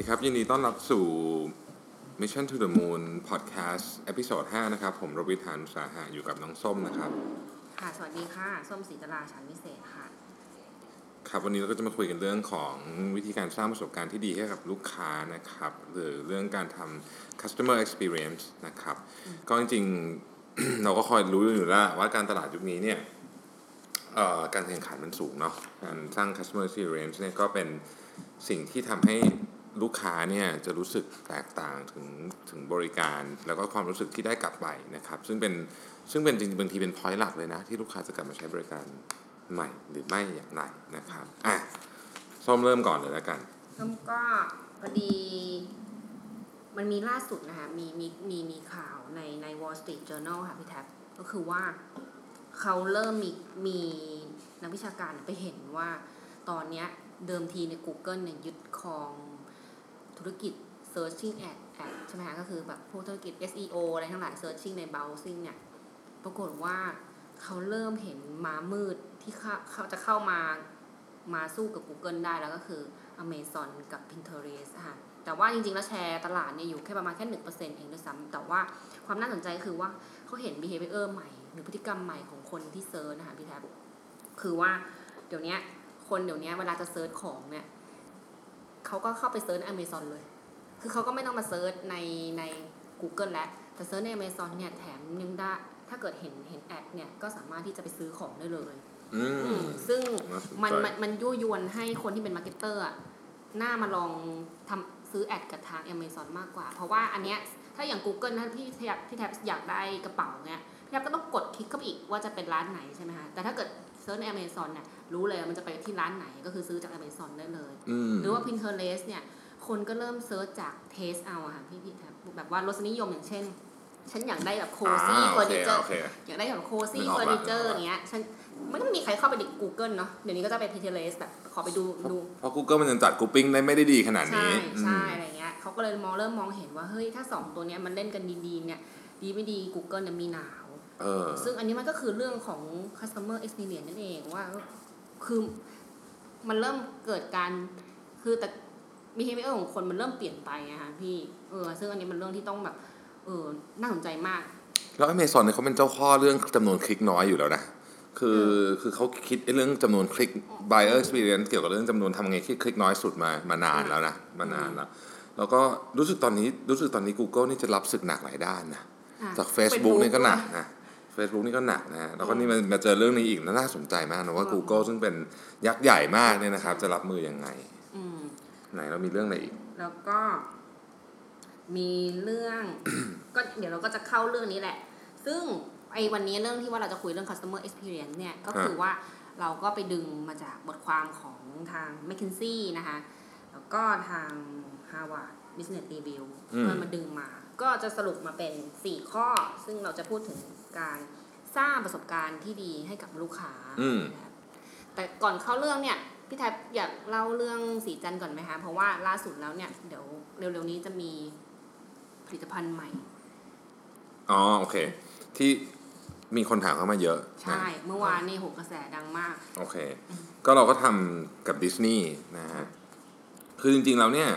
ดีครับ ยินดีต้อนรับสู่ Mission to the Moon Podcast เอพิโซด5นะครับ ผมรวิทานสาหะอยู่กับน้องส้มนะครับ ค่ะ สวัสดีค่ะ ส้มศรีตลาชันวิเศษค่ะ ครับวันนี้เราก็จะมาคุยกันเรื่องของวิธีการสร้างประสบการณ์ที่ดีให้กับลูกค้านะครับ หรือเรื่องการทำ customer experience นะครับ ก็จริงๆ เราก็คอยรู้อยู่แล้วว่าการตลาดยุคนี้เนี่ยเอ่อการแข่งขันมันสูงเนาะ การสร้าง customer experience เนี่ยก็เป็นสิ่งที่ทำให้ ลูกค้าเนี่ยจะรู้สึกแตกต่างถึงถึงบริการ แล้วก็ความรู้สึกที่ได้กลับไปนะครับ ซึ่งเป็นซึ่งเป็นจริงบางทีเป็น point หลักเลยนะ ที่ลูกค้าจะกลับมาใช้บริการใหม่หรือไม่อย่างไรนะครับอะส้มเริ่มก่อนเลยแล้วกันส้มก็พอดีมันมีล่าสุดนะคะมีมีมีมีข่าวในใน Wall Street Journal ค่ะพี่แท็บก็คือว่าเขาเริ่มมีมีนักวิชาการไปเห็นว่าตอนเนี้ยเดิมทีใน Google เนี่ยยึดครอง ธุรกิจ searching ad ad ใช่ไหมคะก็คือแบบพวกธุรกิจ SEO อะไรทั้งหลาย searching ใน browsing เนี่ย ปรากฏว่าเขาเริ่มเห็นม้ามืดที่เข้าจะเข้ามามาสู้กับ Google ได้แล้วก็คือ Amazon กับ Pinterest ค่ะแต่ว่าจริงๆ แล้วแชร์ตลาดเนี่ยอยู่แค่ประมาณแค่หนึ่งเปอร์เซ็นต์เองด้วยซ้ำแต่ว่าความน่าสนใจคือว่าเขาเห็น behavior ใหม่ หรือพฤติกรรมใหม่ของคนที่ search นะคะพี่แท็บคือว่าเดี๋ยวนี้คนเดี๋ยวนี้เวลาจะ search ของเนี่ย เขาก็เข้าไป search ใน Amazon เลย คือเขาก็ไม่ต้องมา search ในใน Google แล้วแต่ search ใน Amazon เนี่ยแถมยังได้ ถ้าเกิดเห็นเห็น ad เนี่ยก็สามารถที่จะไปซื้อของได้เลย อืม ซึ่งน่าสนใจมันมันมันยั่วยวนให้คนที่เป็น marketer อะน่ามาลองทำซื้อ ad กับทาง Amazon มากกว่า เพราะว่าอันเนี้ยถ้าอย่าง Google นะพี่แทบพี่แทบอยากได้กระเป๋าเนี่ยพี่แทบก็ต้องกดคลิกเข้าไปอีกว่าจะเป็นร้านไหนใช่ไหมคะแต่ถ้าเกิด search ใน Amazon เนี่ย รู้เลยมันจะไปที่ร้านไหนก็คือซื้อจาก Amazon ได้เลยอืมหรือว่า Pinterest เนี่ย คนก็เริ่ม search จาก taste เอาอะค่ะพี่พี่แทบแบบว่ารสนิยมอย่างเช่น ฉันอยากได้แบบ cozy อ่าเฟอร์นิเจอร์โอเคอยากได้แบบโคซี่นึกออกเฟอร์นิเจอร์นึกออกละเงี้ยฉันไม่ต้องมีใครเข้าไปใน Google เนาะเดี๋ยวนี้ก็จะไป Pinterest แบบขอไปดูดูเพราะ Google มันยังจัด grouping ได้ไม่ได้ดีขนาดใช่นี้ใช่อืมอะไรเงี้ยเขาก็เลยมองเริ่มมองเห็นว่าเฮ้ยถ้าสองตัวเนี้ยมันเล่นกันดีๆเนี่ยดีไม่ดี Google เนี่ยมีหนาวเออซึ่งอันนี้มันก็คือเรื่องของ customer experience นั่นเองว่า คือมันเริ่มเกิดการคือแต่ behavior ของคนมันเริ่มเปลี่ยนไปนะคะพี่เออซึ่งอันนี้มันเรื่องที่ต้องแบบ เออน่าสนใจมาก แล้ว Amazon เนี่ยเขาเป็นเจ้าข้อเรื่องจำนวนคลิกน้อยอยู่แล้วนะคือคือเขาคิดไอ้เรื่องจำนวนคลิก buyer experience เกี่ยวกับเรื่องจำนวนทำไงที่คลิกน้อยสุดมามานานแล้วนะมานานแล้วแล้วก็รู้สึกตอนนี้รู้สึกตอนนี้ Google นี่จะรับศึกหนักหลายด้านนะอะจาก Facebook นี่ก็หนักด้วยนะ Facebook นี่ก็หนักนะแล้วก็นี่มามาเจอเรื่องนี้อีกน่าสนใจมากนะว่า Google ซึ่งเป็นยักษ์ใหญ่มากเนี่ยนะครับ จะรับมือยังไงอืมไหนเรามีเรื่องอะไรอีก แล้วก็ มีเรื่อง ก็เดี๋ยวเราก็จะเข้าเรื่องนี้แหละ ซึ่งไอ้วันนี้เรื่องที่ว่าเราจะคุยเรื่อง customer experience เนี่ยก็คือว่าเราก็ไปดึงมาจากบทความของทาง McKinsey นะคะ แล้วก็ทาง Harvard Business Review อืมมันมาดึงมา ก็จะสรุปมาเป็น 4 ข้อ ซึ่งเราจะพูดถึง การสร้างประสบการณ์ที่ดีให้กับลูกค้าอืม นะครับแต่ก่อนเข้าเรื่องเนี่ยพี่แท็บอยากเล่าเรื่องสีจันทร์ก่อนไหมคะเพราะว่าล่าสุดแล้วเนี่ยเดี๋ยวเร็วๆนี้จะมีผลิตภัณฑ์ใหม่ อ๋อโอเค ที่มีคนถามเข้ามาเยอะใช่ นะเมื่อวานนี่โหกระแสดังมาก โอเค ก็เราก็ทำกับดิสนีย์นะฮะ คือจริงๆแล้วเนี่ย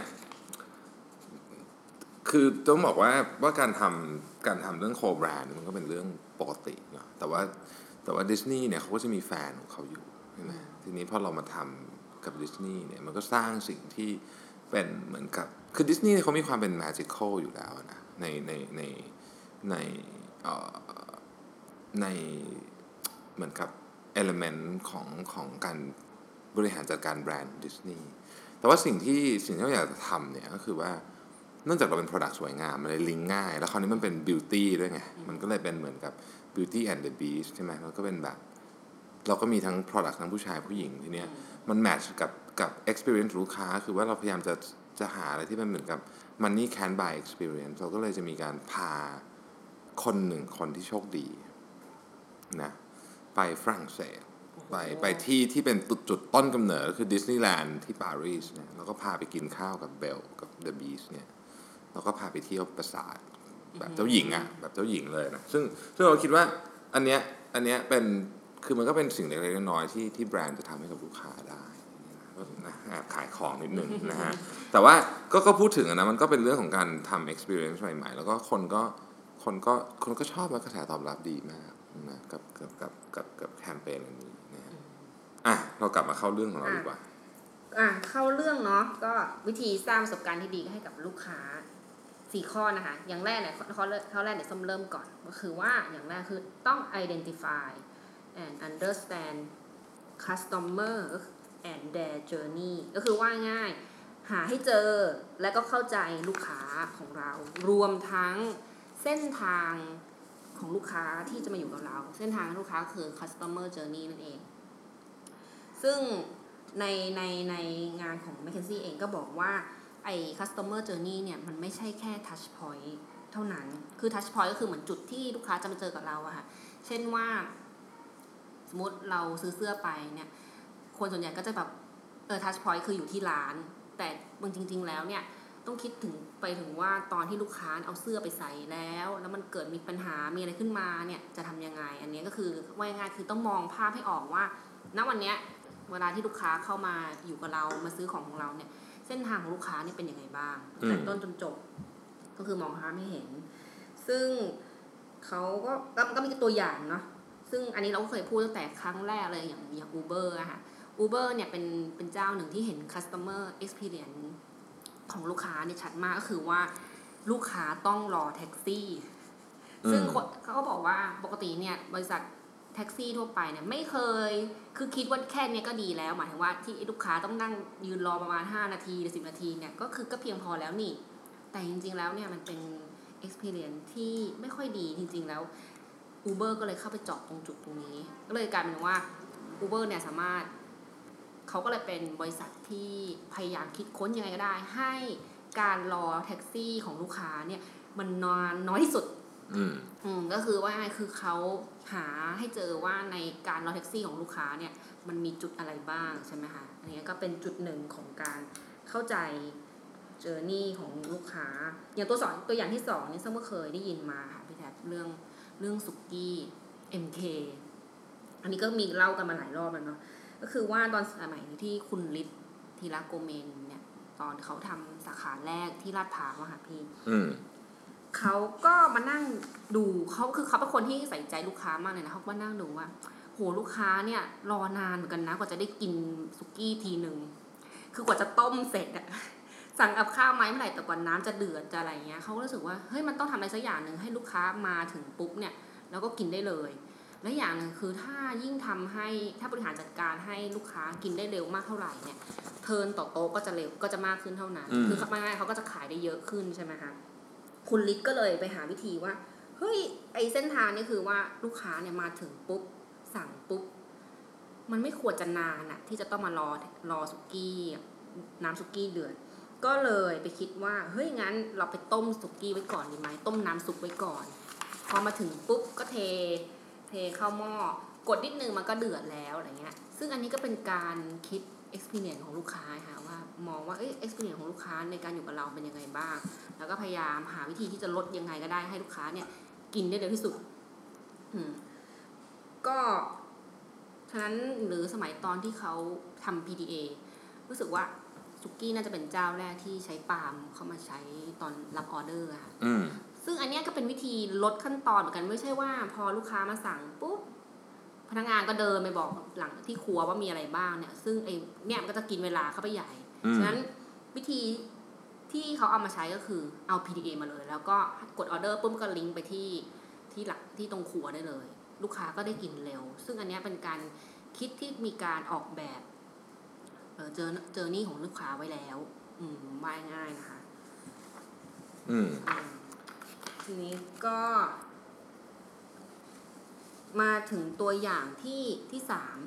คือต้องบอกว่าว่าการทำการทำเรื่องโคแบรนด์มันก็เป็นเรื่อง ปกติเนาะแต่ว่าแต่ว่าดิสนีย์เนี่ยเขาก็จะมีแฟนของเขาอยู่ใช่ไหมทีนี้พอเรามาทำกับดิสนีย์เนี่ยมันก็สร้างสิ่งที่เป็นเหมือนกับ คือดิสนีย์เขามีความเป็น magical อยู่แล้วนะในในในในเอ่อในเหมือนกับ element ของของการบริหารจัดการแบรนด์ดิสนีย์แต่ว่าสิ่งที่สิ่งที่เราอยากจะทำเนี่ยก็คือว่า เนื่องจากเราเป็น Product สวยงาม มันเลยลิงก์ง่าย แล้วคราวนี้มันเป็น Beauty ด้วยไง มันก็เลยเป็นเหมือนกับ Beauty and the Beast ใช่ไหมมันก็เป็นแบบ เราก็มีทั้ง Product ทั้งผู้ชายผู้หญิงทีเนี้ยมัน match กับกับ experience ลูกค้า คือว่าเราพยายามจะจะหาอะไรที่มันเหมือนกับ money can buy experience เราก็เลยจะมีการพาคนหนึ่งคนที่โชคดีนะไปฝรั่งเศสไปไปที่ที่เป็นจุดจุดต้นกำเนิดก็คือดิสนีย์แลนด์ที่ปารีสเนี่ยแล้วก็พาไปกินข้าวกับเบลกับ the Beast เนี่ย แล้วก็พาไปเที่ยวปราสาทแบบเจ้าหญิงอะแบบเจ้าหญิงเลยนะซึ่งซึ่งเราคิดว่าอันเนี้ยอันเนี้ยเป็นคือมันก็เป็นสิ่งเล็กๆน้อยๆที่ที่แบรนด์จะทำให้กับลูกค้าได้นะก็ก็นะแอบขายของนิดนึงนะฮะแต่ว่าก็ก็พูดถึงอะนะมันก็เป็นเรื่องของการทำ experience ใหม่ๆ แล้วก็คนก็คนก็คนก็ชอบและกระแสตอบรับดีมากนะกับกับกับกับกับแคมเปญอันนี้นะฮะอะเรากลับมาเข้าเรื่องของเราดีกว่าอะเข้าเรื่องเนาะก็วิธีสร้างประสบการณ์ที่ดีให้กับลูกค้า สี่ข้อนะคะ อย่างแรกเนี่ยข้อข้อขอแรกเนี่ยส้มเริ่มก่อน ก็คือว่าอย่างแรกคือต้อง identify and understand customer and their journey ก็คือว่าง่าย หาให้เจอและก็เข้าใจลูกค้าของเรา รวมทั้งเส้นทางของลูกค้าที่จะมาอยู่กับเรา เส้นทางลูกค้าคือ customer journey นั่นเอง ซึ่งในในในงานของ m c k เคนซี่เองก็บอกว่า ไอ้ customer journey เนี่ยมันไม่ใช่แค่ touch point เท่านั้น คือ touch point ก็คือเหมือนจุดที่ลูกค้าจะมาเจอกับเราอะค่ะ เช่นว่า สมมติเราซื้อเสื้อไปเนี่ย คนส่วนใหญ่ก็จะแบบ เออ touch point คืออยู่ที่ร้าน แต่บางจริง ๆ แล้วเนี่ย ต้องคิดถึงไปถึงว่าตอนที่ลูกค้าเอาเสื้อไปใส่แล้ว แล้วมันเกิดมีปัญหา มีอะไรขึ้นมาเนี่ย จะทำยังไง อันนี้ก็คือว่าง่ายๆคือต้องมองภาพให้ออกว่า ณ วันเนี้ย เวลาที่ลูกค้าเข้ามาอยู่กับเรา มาซื้อของของเราเนี่ย ส้นทางของลูกค้าเนี่ยเป็นยังไงบ้างอืมแต่ต้นจนจบ ก็คือมองภาพไม่เห็น ซึ่งเขาก็ก็ก็มีตัวอย่างเนาะซึ่งอันนี้เราก็เคยพูดตั้งแต่ครั้งแรกเลยอย่างอย่าง Uber อะค่ะ Uber เนี่ยเป็นเป็นเจ้าหนึ่งที่เห็น customer experience ของลูกค้าเนี่ยชัดมากก็คือว่าลูกค้าต้องรอแท็กซี่ ซึ่งอืมคนเขาก็บอกว่าปกติเนี่ยบริษัท แท็กซี่ทั่วไปเนี่ยไม่เคย คือคิดว่าแค่นี้ก็ดีแล้วหมายถึงว่าที่ลูกค้าต้องนั่งยืนรอประมาณ 5 นาทีหรือ 10 นาทีเนี่ยก็คือก็เพียงพอแล้วนี่ แต่จริง ๆ แล้วเนี่ยมันเป็น experience ที่ไม่ค่อยดีจริง ๆ แล้ว Uber ก็เลยเข้าไปเจาะตรงจุดตรงนี้ ก็เลยกลายเป็นว่า Uber เนี่ยสามารถเขาก็เลยเป็นบริษัทที่พยายามคิดค้นยังไงก็ได้ ให้การรอแท็กซี่ของลูกค้าเนี่ยมันนานน้อยที่สุด อืมอืมก็คือว่าคือเขาหาให้เจอว่าในการรอแท็กซี่ของลูกค้าเนี่ย มันมีจุดอะไรบ้างใช่ไหมคะอันนี้ก็เป็นจุดหนึ่งของการเข้าใจเจอร์นี่ของลูกค้า อย่างตัวสอนตัวอย่างที่สองนี่ซึ่งก็เคยได้ยินมาค่ะพี่แท็บเรื่องเรื่องสุกี้ MK อันนี้ก็มีเล่ากันมาหลายรอบแล้วเนาะก็คือว่าตอนสมัยที่คุณลิศธีระโกเมนเนี่ย ตอนเขาทำสาขาแรกที่ลาดพร้าวอะค่ะพี่อืม เขาก็มานั่งดูเขาคือเขาเป็นคนที่ใส่ใจลูกค้ามากเลยนะเขาก็มานั่งดูว่าโหลูกค้าเนี่ยรอนานเหมือนกันนะกว่าจะได้กินสุกี้ทีหนึ่งคือกว่าจะต้มเสร็จอะสั่งกับข้าวไหมเมื่อไหร่แต่กว่าน้ำจะเดือดจะอะไรเงี้ยเขาก็รู้สึกว่าเฮ้ยมันต้องทำอะไรสักอย่างหนึ่งให้ลูกค้ามาถึงปุ๊บเนี่ยแล้วก็กินได้เลย และอย่างหนึ่งคือถ้ายิ่งทำให้ถ้าบริหารจัดการให้ลูกค้ากินได้เร็วมากเท่าไหร่เนี่ยเทิร์นต่อโต๊ะก็จะเร็วก็จะมากขึ้นเท่านั้นอืมคือง่ายๆเขาก็จะขายได้เยอะขึ้นใช่ไหมคะ คุณลิศก็เลยไปหาวิธีว่า เฮ้ย ไอเส้นทางนี่คือว่าลูกค้าเนี่ยมาถึงปุ๊บ สั่งปุ๊บ มันไม่ควรจะนานอะที่จะต้องมารอรอสุกี้น้ำสุกี้เดือด ก็เลยไปคิดว่า เฮ้ย งั้นเราไปต้มสุกี้ไว้ก่อนดีไหมต้มน้ำซุปไว้ก่อน พอมาถึงปุ๊บก็เท เทเข้าหม้อกดนิดนึงมันก็เดือดแล้วอะไรเงี้ย ซึ่งอันนี้ก็เป็นการคิด experience ของลูกค้าค่ะ มองว่าเอ้ย experience ของลูกค้าในการอยู่กับเราเป็นยังไงบ้าง แล้วก็พยายามหาวิธีที่จะลดยังไงก็ได้ให้ลูกค้าเนี่ย กินได้เร็วที่สุดอืมก็ฉะนั้นหรือสมัยตอนที่เขาทำ PDA รู้สึกว่าสุกี้น่าจะเป็นเจ้าแรกที่ใช้ปาล์มเข้ามาใช้ตอนรับออเดอร์อะค่ะอืมซึ่งอันเนี้ยก็เป็นวิธีลดขั้นตอนเหมือนกันไม่ใช่ว่า พอลูกค้ามาสั่งปุ๊บพนักงานก็เดินไปบอกหลังที่ครัวว่ามีอะไรบ้างเนี่ย ซึ่งไอเนี่ยมันก็จะกินเวลาเข้าไปใหญ่อืม ฉะนั้นวิธีที่เขาเอามาใช้ก็คือเอา PDA มาเลย แล้วก็กดออเดอร์ปุ๊บก็ลิงก์ไปที่ที่หลังที่ตรงครัวได้เลย ลูกค้าก็ได้กินเร็ว ซึ่งอันเนี้ยเป็นการคิดที่มีการออกแบบเออเจอเจอนี่ของลูกค้าไว้แล้ว อืมว่ายง่ายนะคะอืมอืมทีนี้ก็ มาถึงตัวอย่างที่ที่สาม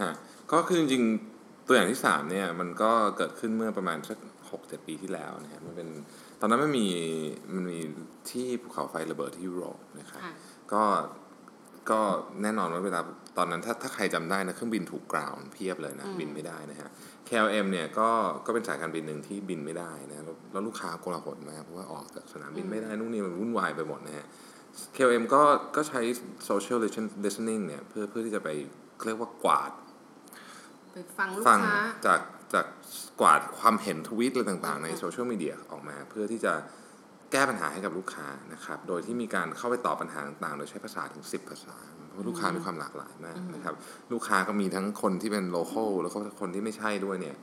ฮะก็คือจริงๆ ตัวอย่างที่สามเนี่ยมันก็เกิดขึ้นเมื่อประมาณสักหกเจ็ดปีที่แล้วนะครับมันเป็นตอนนั้นมันมีมันมีที่ภูเขาไฟระเบิดที่ยุโรปนะครับค่ะก็ก็แน่นอนว่าเวลาตอนนั้นถ้าถ้าใครจำได้นะเครื่องบินถูก ground เพียบเลยนะอืมบินไม่ได้นะฮะ KLM เนี่ยก็ก็เป็นสายการบินหนึ่งที่บินไม่ได้นะแล้วแล้วลูกค้าโกลาหลมากเพราะว่าออกจากสนามบินไม่ได้นู่นนี่มันวุ่นวายไปหมดนะฮะ KLM ก็ก็ใช้ social listening เนี่ยเพื่อเพื่อที่จะไปเรียกว่ากวาด ไปฟังลูกฟังค้าจากจากกวาดความเห็นทวีตอะไรต่างๆ ในอืมโซเชียลมีเดียออกมาเพื่อที่จะแก้ปัญหาให้กับลูกค้านะครับ โดยที่มีการเข้าไปตอบปัญหาต่างๆ โดยใช้ภาษาถึง 10 ภาษา เพราะลูกค้ามีความหลากหลายมากนะครับ ลูกค้าก็มีทั้งคนที่เป็นโลเคอลแล้วก็คนที่ไม่ใช่ด้วยเนี่ย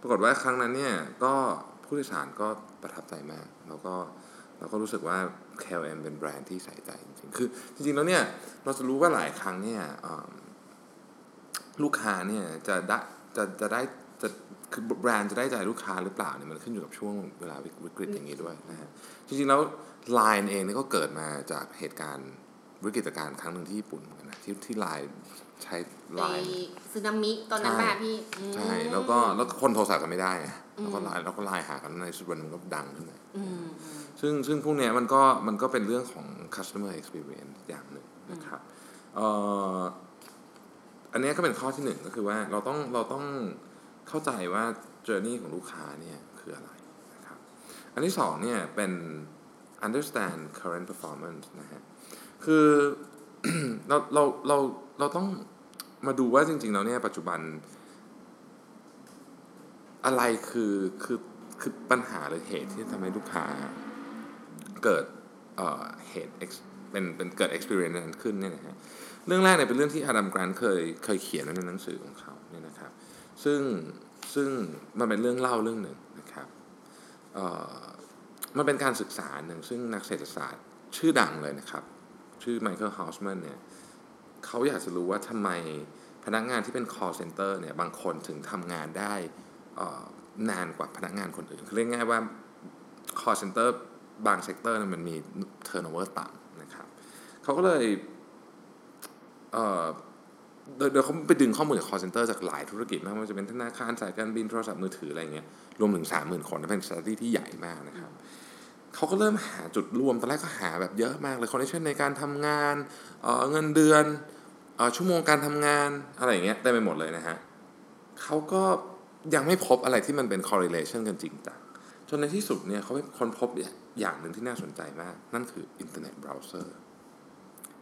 ปรากฏว่าครั้งนั้นเนี่ยก็ผู้โดยสารก็ประทับใจมาก แล้วก็เราก็รู้สึกว่า KLM เป็นแบรนด์ที่ใส่ใจจริงๆ คือจริงๆ แล้วเนี่ยเราจะรู้ว่าหลายครั้งเนี่ยเอิ่ม ลูกค้าเนี่ยจะได้จะจะได้จะคือแบรนด์จะได้ใจลูกค้าหรือเปล่าเนี่ยมันขึ้นอยู่กับช่วงเวลาวิกฤตอย่างนี้ด้วยนะฮะจริงๆแล้ว Line เองเนี่ยก็เกิดมาจากเหตุการณ์วิกฤตการณ์ครั้งหนึ่งที่ญี่ปุ่นเหมือนกันนะที่ที่ Line ใช้ใน Line สึนามิตอนนั้นใช่ป่ะพี่อืมใช่แล้วก็แล้วคนโทรศัพท์กันไม่ได้ไงแล้วก็ไลน์แล้วก็ไลน์หากันในสุดวันหนึงก็ดังขึ้นมาอืมอืมซึ่งซึ่งพวกเนี้ยมันก็มันก็เป็นเรื่องของ customer experience อย่างหนึ่งนะครับเอ่อ อันนี้ก็เป็นข้อที่หนึ่งก็คือว่าเราต้องเราต้องเข้าใจว่า journey ของลูกค้าเนี่ยคืออะไรนะครับ อันที่สองเนี่ยเป็น understand current performance นะฮะ คือเราเราเราเราต้องมาดูว่าจริงๆแล้วเนี่ยปัจจุบัน อะไรคือคือคือปัญหาหรือเหตุที่ทำให้ลูกค้าเกิดเอ่อเหตุเป็นเป็นเกิด experience นั้นขึ้นเนี่ยนะฮะ รื่องแรกเนี่ยเป็นเรื่องที่อดัมแกรนเคยเคยเขียนไว้ในหนังสือของเขาเนี่ยนะครับ ซึ่งซึ่งมันเป็นเรื่องเล่าเรื่องหนึ่งนะครับมันเป็นการศึกษาหนึ่งซึ่งนักเศรษฐศาสตร์ชื่อดังเลยนะครับ ชื่อไมเคิลฮา s แมนเนี่ยเขาอยากจะรู้ว่าทำไมพนักงานที่เป็น call center เนี่ยบางคนถึงทำงานได้นานกว่าพนักงานคนอื่น คือเรียกง่ายว่า call center บาง sector มันมี turnover ต่ำนะครับเขาก็เลย โดยโดยเขาไปดึงข้อมูลจาก call center จากหลายธุรกิจมากไม่ว่าจะเป็นธนาคารสายการบินโทรศัพท์มือถืออะไรเงี้ยรวมถึง 30,000 คนนเป็น study ที่ใหญ่มากนะครับเขาก็เริ่มหาจุดร่วมตอนแรกก็หาแบบเยอะมากเลย connection ในการทำงานเเงินเดือนอชั่วโมงการทำงานอะไรอย่างเงี้ยได้ไปหมดเลยนะฮะเขาก็ยังไม่พบอะไรที่มันเป็น correlation กันจริงจังจนในที่สุดเนี่ยเขาไปค้นพบอย่างหนึ่งที่น่าสนใจมาก นั่นคืออินเทอร์เน็ตเบราว์เซอร์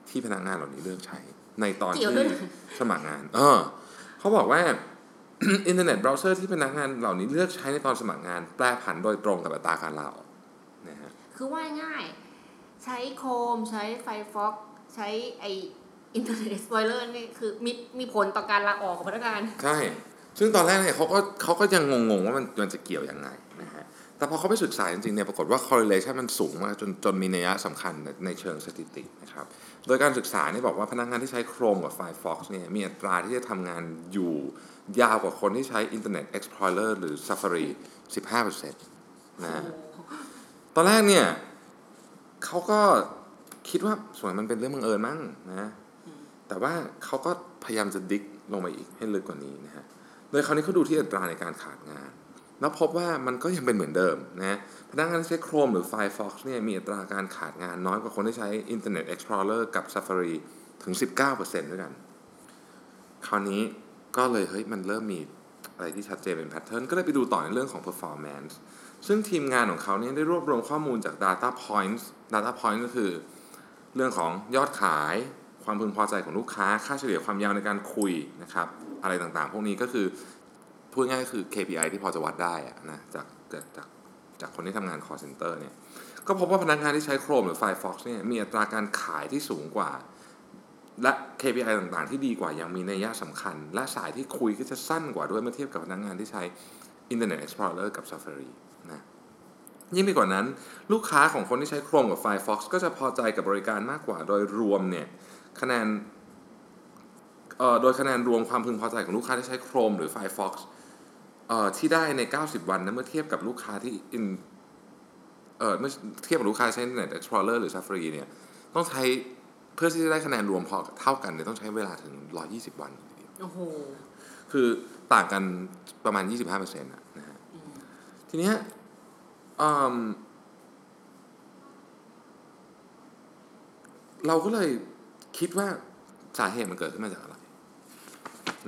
ที่พนักงานเหล่านี้เลือกใช้ ในตอนเกี่ยวที่ด้วยสมัครงาน เออเขาบอกว่าอินเทอร์เน็ตเบราว์เซอร์ที่พนักงานเหล่านี้เลือกใช้ในตอนสมัครงาน แปรผันโดยตรงกับอัตราการลาออกนะฮะคือว่าง่าย ใช้โคมใช้ไฟฟอกใช้ไออินเทอร์เน็ต e อยเลอร์นี่คือมีมีผลต่อการลาออกของพนักงาน ใช่ ซึ่งตอนแรกเนี่ยเขาก็เขาก็ยังงงๆว่ามันมันจะเกี่ยวยังไงนะฮะ แต่พอเขาไปศึกษาจริงๆเนี่ยปรากฏว่า correlation มันสูงมากจนจนมีนัยสำคัญในเชิงสถิตินะครับ โดยการศึกษาเนี่ยบอกว่าพนักงานที่ใช้ Chrome กับ Firefox เนี่ยมีอัตราที่จะทำงานอยู่ยาวกว่าคนที่ใช้ Internet Explorer หรือ Safari 15%นะฮะตอนแรกเนี่ยเขาก็คิดว่าส่วนมันเป็นเรื่องบังเอิญมั้งนะแต่ว่าเขาก็พยายามจะดิกลงไปอีกให้ลึกกว่านี้นะฮะโดยคราวนี้เขาดูที่อัตราในการขาดงาน แล้วพบว่ามันก็ยังเป็นเหมือนเดิมนะพนักงานใช้ Chrome หรือ Firefox เนี่ยมีอัตราการขาดงานน้อยกว่าคนที่ใช้ Internet Explorer กับ Safari ถึง 19%ด้วยกัน คราวนี้ก็เลยเฮ้ยมันเริ่มมีอะไรที่ชัดเจนเป็นแพทเทิร์นก็เลยไปดูต่อในเรื่องของ performance ซึ่งทีมงานของเขาเนี่ยได้รวบรวมข้อมูลจาก data points data point ก็คือ เรื่องของยอดขาย ความพึงพอใจของลูกค้า ค่าเฉลี่ยความยาวในการคุยนะครับ อะไรต่างๆ พวกนี้ก็คือ พูดง่ายคือ KPI ที่พอจะวัดได้นะจากจากจากจากคนที่ทำงาน call center เนี่ย ก็พบว่าพนักงานที่ใช้ Chrome หรือ Firefox เนี่ยมีอัตราการขายที่สูงกว่า และ KPI ต่างๆ ที่ดีกว่ายังมีนัยยะสำคัญ และสายที่คุยก็จะสั้นกว่าด้วยเมื่อเทียบกับพนักงานที่ใช้ Internet Explorer กับ Safari นะยิ่งไปกว่านั้น ลูกค้าของคนที่ใช้ Chrome กับ Firefox ก็จะพอใจกับบริการมากกว่า โดยรวมเนี่ยคะแนนเอ่อโดยคะแนนรวมความพึงพอใจของลูกค้าที่ใช้ Chrome หรือ Firefox เอ่อที่ได้ใน 90 วันนะเมื่อเทียบกับลูกค้าที่ in เอ่อเมื่อเทียบกับลูกค้าใช้ Internet Explorer หรือ Safari เนี่ย ต้องใช้เพื่อที่จะได้คะแนนรวมพอเท่ากันเนี่ยต้องใช้เวลาถึง 120 วันทีเดียวโอ้โหคือต่างกันประมาณ 25%นะนะฮะทีเนี้ยอืมเราก็เลยคิดว่าสาเหตุมันเกิดขึ้นมาจากอะไร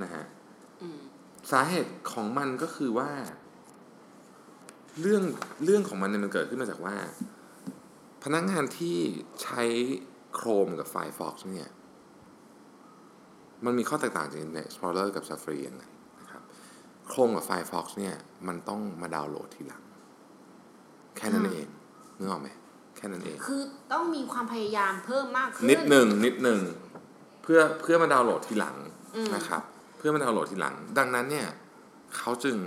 นะฮะอืม สาเหตุของมันก็คือว่า เรื่องเรื่องของมันเนี่ยมันเกิดขึ้นมาจากว่า พนักงานที่ใช้ Chrome กับ Firefox เนี่ย มันมีข้อแตกต่างจาก Internet Explorer กับ Safari ยังไงนะครับ Chrome กับ Firefox เนี่ยมันต้องมาดาวน์โหลดทีหลัง แค่นั้นอ่าเองนึกออกไหมแค่นั้นเอง คือต้องมีความพยายามเพิ่มมากขึ้น นิดหนึ่งนิดหนึ่งเพื่อเพื่อมาดาวน์โหลดทีหลังอืมนะครับเพื่อมาดาวน์โหลดทีหลัง ดังนั้นเนี่ยเขาจึง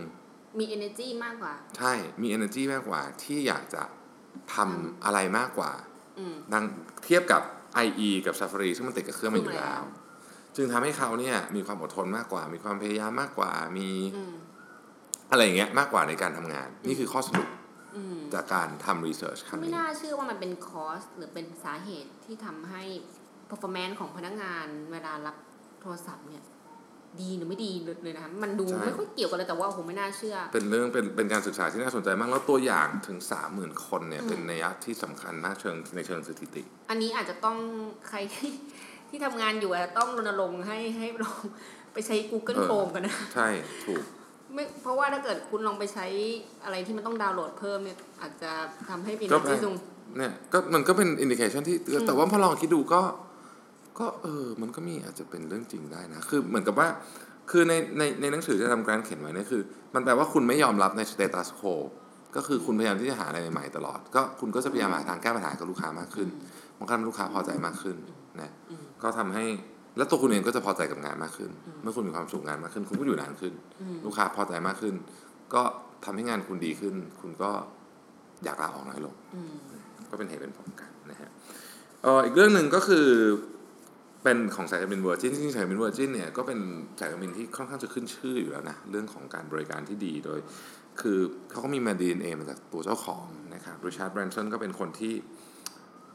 มี energy มากกว่า ใช่มี energy มากกว่าที่อยากจะทำอะไรมากกว่าอืม ดังเทียบกับ IE กับ Safari ซึ่งมันติดกับเครื่องมันอยู่แล้ว จึงทำให้เขาเนี่ยมีความอดทนมากกว่า มีความพยายามมากกว่ามีอืม อะไรอย่างเงี้ยมากกว่าในการทำงาน นี่คือข้อสรุปอืม จากการทำรีเสิร์ชครั้งไม่นี้ น่าเชื่อว่ามันเป็นคอสหรือเป็นสาเหตุที่ทำให้ performance ของพนักงานเวลารับโทรศัพท์เนี่ย ดีหรือไม่ดีเลยนะคะมันดูไม่ค่อยเกี่ยวกันเลยแต่ว่าผมไม่น่าเชื่อ เป็นเรื่องเป็นเป็นการศึกษาที่น่าสนใจมาก แล้วตัวอย่างถึง 30,000 คนเนี่ยอืมเป็นนัยยะที่สำคัญมากเชิงในเชิงสถิติ อันนี้อาจจะต้องใครที่ที่ทำงานอยู่อาจจะต้องรณรงค์ให้ให้ลองไปใช้ Google เออ Chrome กันนะใช่ถูกไม่เพราะว่าถ้าเกิดคุณลองไปใช้อะไรที่มันต้องดาวน์โหลดเพิ่มเนี่ยอาจจะทำให้เป็นก็ไปที่สูงเนี่ยก็มันก็เป็น indication ที่อืมแต่ว่าพอลองคิดดูก็ ก็เออ มันก็มีอาจจะเป็นเรื่องจริงได้นะ คือเหมือนกับว่า คือในในในหนังสือที่ทำการเขียนไว้เนี่ยคือ มันแปลว่าคุณไม่ยอมรับใน status quo ก็คือคุณพยายามที่จะหาอะไรใหม่ๆตลอด ก็คุณก็จะพยายามหาทางแก้ปัญหากับลูกค้ามากขึ้นมันก็ทำให้ลูกค้าพอใจมากขึ้นนะอืมก็ทำให้แล้วตัวคุณเองก็จะพอใจกับงานมากขึ้นอืมเมื่อคุณมีความสุขงานมากขึ้น คุณก็อยู่นานขึ้นอืมลูกค้าพอใจมากขึ้น ก็ทำให้งานคุณดีขึ้น คุณก็อยากลาออกน้อยลงอืมก็เป็นเหตุเป็นผลกันนะฮะเอ่ออีกเรื่องหนึ่งก็คือ เป็นของสายการบิน Virgin จริงๆสายการบิน Virgin เนี่ยก็เป็นสายการบินที่ค่อนข้างจะขึ้นชื่ออยู่แล้วนะเรื่องของการบริการที่ดีโดย คือเขาก็มีมาดีเอมาจากตัวเจ้าของนะครับ Richard Branson ก็เป็นคนที่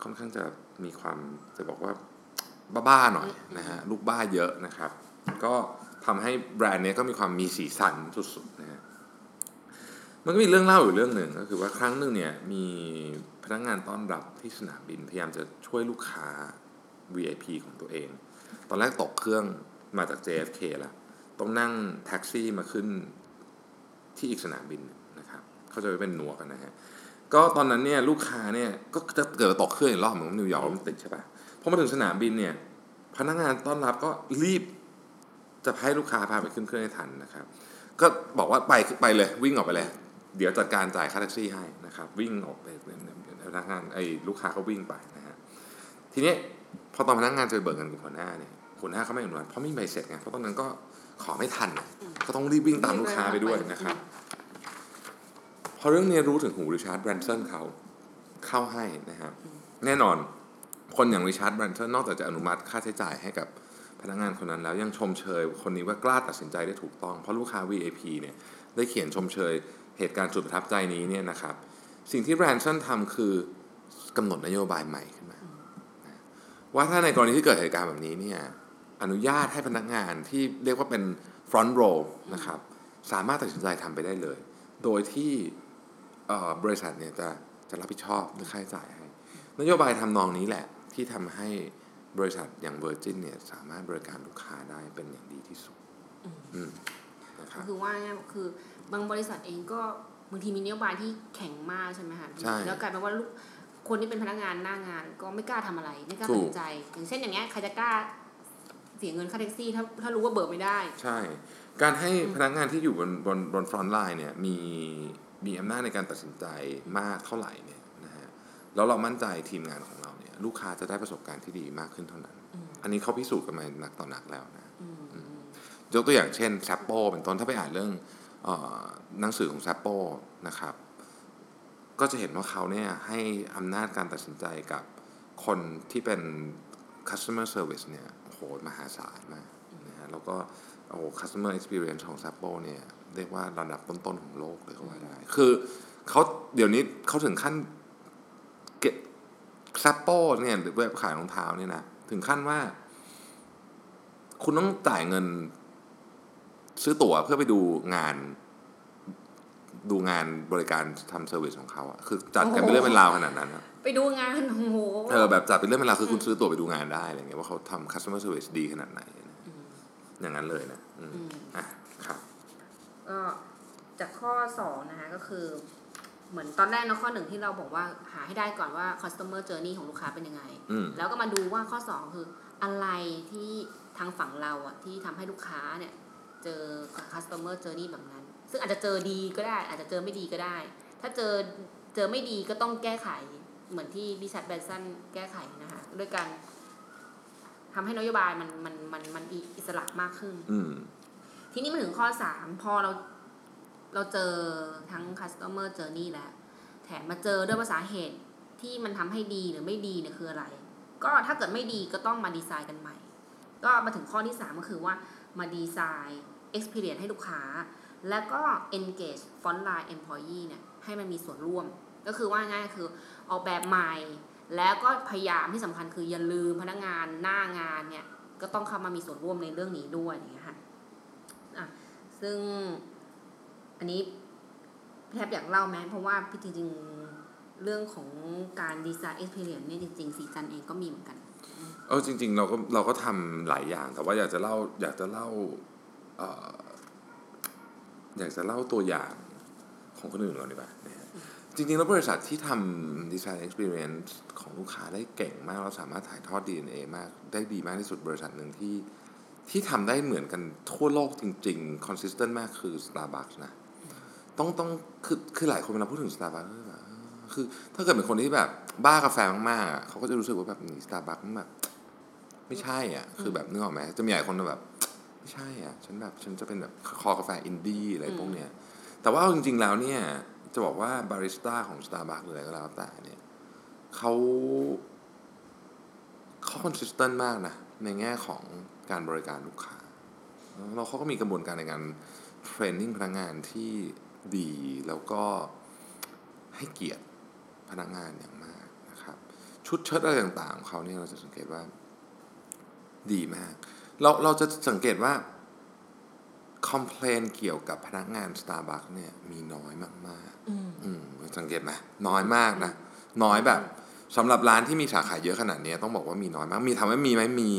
ค่อนข้างจะมีความจะบอกว่าบ้าๆหน่อยนะฮะลูกบ้าเยอะนะครับ ก็ทำให้แบรนด์นี้ก็มีความมีสีสันสุดๆนะฮะมันก็มีเรื่องเล่าอยู่เรื่องหนึ่งก็คือว่าครั้งหนึ่งเนี่ยมีพนักงานต้อนรับที่สนามบินพยายามจะช่วยลูกค้า VIP ของตัวเอง ตอนแรกตกเครื่องมาจาก JFK แล้ว ต้องนั่งแท็กซี่มาขึ้นที่อีกสนามบินนะครับ เขาจะไปเป็นหนวกกันนะฮะ ก็ตอนนั้นเนี่ยลูกค้าเนี่ยก็จะเกิดตกเครื่องอีกรอบเหมือนนิวยอร์กมันติดใช่ปะพอมาถึงสนามบินเนี่ยพนักงานต้อนรับก็รีบจะให้ลูกค้าพาไปขึ้นเครื่องให้ทันนะครับ ก็บอกว่าไปไปเลยวิ่งออกไปเลย เดี๋ยวจัดการจ่ายค่าแท็กซี่ให้นะครับ วิ่งออกไปพนักงานไอ้ลูกค้าก็วิ่งไปนะฮะทีนี้ พอตอนพนักงานจะไปเบิกเงินกับหัวหน้าเนี่ยหัวหน้าเขาไม่อนุญาตเพราะไม่มีใบเสร็จไงเพราะตอนนั้นก็ขอไม่ทันน่ะก็ต้องรีบวิ่งตามลูกค้าไปด้วยนะครับ พอเรื่องนี้รู้ถึงหูริชาร์ดแบรนสันเขาเข้าให้นะครับ แน่นอนคนอย่างริชาร์ดแบรนสันนอกจากจะอนุมัติค่าใช้จ่ายให้กับพนักงานคนนั้นแล้วยังชมเชยคนนี้ว่ากล้าตัดสินใจได้ถูกต้อง เพราะลูกค้า VIP เนี่ยได้เขียนชมเชยเหตุการณ์สุดประทับใจนี้เนี่ยนะครับ สิ่งที่แบรนสันทำคือกำหนดนโยบายใหม่ขึ้นมา ว่าถ้าในกรณีที่เกิดเหตุการณ์แบบนี้เนี่ยอนุญาตให้พนักงานที่เรียกว่าเป็น front row นะครับสามารถตัดสินใจทำไปได้เลย โดยที่เอ่อบริษัทเนี่ยจะจะรับผิดชอบหรือค่าใช้จ่ายให้ นโยบายทำนองนี้แหละที่ทำให้บริษัทอย่าง Virgin เนี่ยสามารถบริการลูกค้าได้เป็นอย่างดีที่สุดอืมนะครับคือว่าง่ายๆคือบางบริษัทเองก็บางทีมีนโยบายที่แข็งมากใช่ไหมคะใช่แล้วกลายเป็นว่าลูก คนที่เป็นพนักงานหน้างานก็ไม่กล้าทำอะไร ไม่กล้าถูตัดกสินใจ อย่างเช่นอย่างเงี้ยใครจะกล้าเสียเงินค่าแท็กซี่ถ้าถ้ารู้ว่าเบิกไม่ได้ ใช่ การให้พนักงานที่อยู่บนบนบน frontline เนี่ยมีมีอำนาจในการตัดสินใจมากเท่าไหร่เนี่ยนะฮะแล้วเรามั่นใจทีมงานของเราเนี่ย ลูกค้าจะได้ประสบการณ์ที่ดีมากขึ้นเท่านั้นอืมอันนี้เขาพิสูจน์กันมาหนักต่อหนักแล้วนะอืมอืมยกตัวอย่างเช่น Zappos เป็นต้นถ้าไปอ่านเรื่องเออหนังสือของ Zappos นะครับ ก็จะเห็นว่าเขาเนี่ยให้อำนาจการตัดสินใจกับคนที่เป็น customer service เนี่ยโหมหาศาลมากนะฮะแล้วก็โอ้โห customer experience ของ a p p o เนี่ยเรียกว่าระดับต้นๆของโลกเลยก็ว่าได้ คือเขาเดี๋ยวนี้เขาถึงขั้นเก็บ s a p p o เนี่ยหรือเว็บขายรองเท้าเนี่ยนะถึงขั้นว่า คุณต้องจ่ายเงินซื้อตั๋วเพื่อไปดูงาน ดูงานบริการทำ service ของเขาอะคือจัดกันเป็นเรื่องเป็นราวขนาดนั้นอะไปดูงานโอ้โหเออแบบจัดเป็นเรื่องเป็นราวคือคุณซื้อตั๋วไปดูงานได้อะไรเงี้ยว่าเขาทำ customer service ดีขนาดไหนนะอย่างนั้นเลยนะอืมอืมอะครับก็จากข้อสองนะคะก็คือ เหมือนตอนแรกเนอะข้อหนึ่งที่เราบอกว่าหาให้ได้ก่อนว่า customer journey ของลูกค้าเป็นยังไงอืมแล้วก็มาดูว่าข้อสองคืออะไรที่ทางฝั่งเราอะที่ทำให้ลูกค้าเนี่ย เจอ customer journey แบบนั้น ซึ่งอาจจะเจอดีก็ได้ อาจจะเจอไม่ดีก็ได้ ถ้าเจอเจอไม่ดีก็ต้องแก้ไขเหมือนที่ดิชัดแบนสันแก้ไขนะคะด้วยการทำให้นโยบายมันมันมันมันอิสระมากขึ้น อืมทีนี้มาถึงข้อสามพอเราเราเจอทั้ง customer journey แล้ว แถมมาเจอด้วยว่าสาเหตุที่มันทำให้ดีหรือไม่ดีเนี่ยคืออะไร ก็ถ้าเกิดไม่ดีก็ต้องมาดีไซน์กันใหม่ ก็มาถึงข้อที่สามก็คือว่ามาดีไซน์ experience ให้ลูกค้า แล้วก็ engage frontline employee เนี่ยให้มันมีส่วนร่วม ก็คือว่าง่ายคือออกแบบใหม่ แล้วก็พยายามที่สำคัญคืออย่าลืมพนักงานหน้างานเนี่ยก็ต้องเข้ามามีส่วนร่วมในเรื่องนี้ด้วยอย่างเงี้ยค่ะอะ ซึ่งอันนี้แทบอยากเล่าไหมเพราะว่าพี่จริงๆเรื่องของการดีไซน์ experience เนี่ยจริงๆสีจันเองก็มีเหมือนกัน เออจริง ๆ เราก็เราก็ทำหลายอย่าง แต่ว่าอยากจะเล่าอยากจะเล่าเอ่อ อยากจะเล่าตัวอย่างของคนอื่นก่อนดีกว่าจริงๆ แล้วบริษัทที่ทำดีไซน์ experience ของลูกค้าได้เก่งมากเราสามารถถ่ายทอด DNA มากได้ดีมากที่สุดบริษัทหนึ่งที่ที่ทำได้เหมือนกันทั่วโลกจริง ๆ consistent มากคือ Starbucks นะ ต้องต้องคือคือหลายคนเวลาพูดถึง Starbucks ก็แบบคือ ถ้าเกิดเป็นคนที่แบบบ้ากาแฟมากๆอะเขาก็จะรู้สึกว่าแบบ Starbucks แบบ ไม่ใช่อะ คือแบบนึกออกไหมจะมีหลายคนแบบ ใช่อะฉันแบบฉันจะเป็นแบบคอกาแฟอินดี้อะไรพวกเนี้ยแต่ว่าเอาจริงๆแล้วเนี่ยจะบอกว่าบาริสต้าของ Starbucks หรืออะไรก็แล้วแต่เนี่ยเขาเขาคอนสิสเทนต์มากนะ ในแง่ของการบริการลูกค้าแล้วเขาก็มีกระบวนการในการเทรนนิ่งพนักงานที่ดีแล้วก็ให้เกียรติพนักงานอย่างมากนะครับ ชุดเชิดอะไรต่างๆของเขาเนี่ยเราจะสังเกตว่าดีมาก เราเราจะสังเกตว่าคอมเพลนเกี่ยวกับพนักงาน Starbucks เนี่ยมีน้อยมากๆอืมอืมสังเกตไหมน้อยมากนะ น้อยแบบสำหรับร้านที่มีสาขาเยอะขนาดนี้ต้องบอกว่ามีน้อยมาก มีทำให้มีไหมมี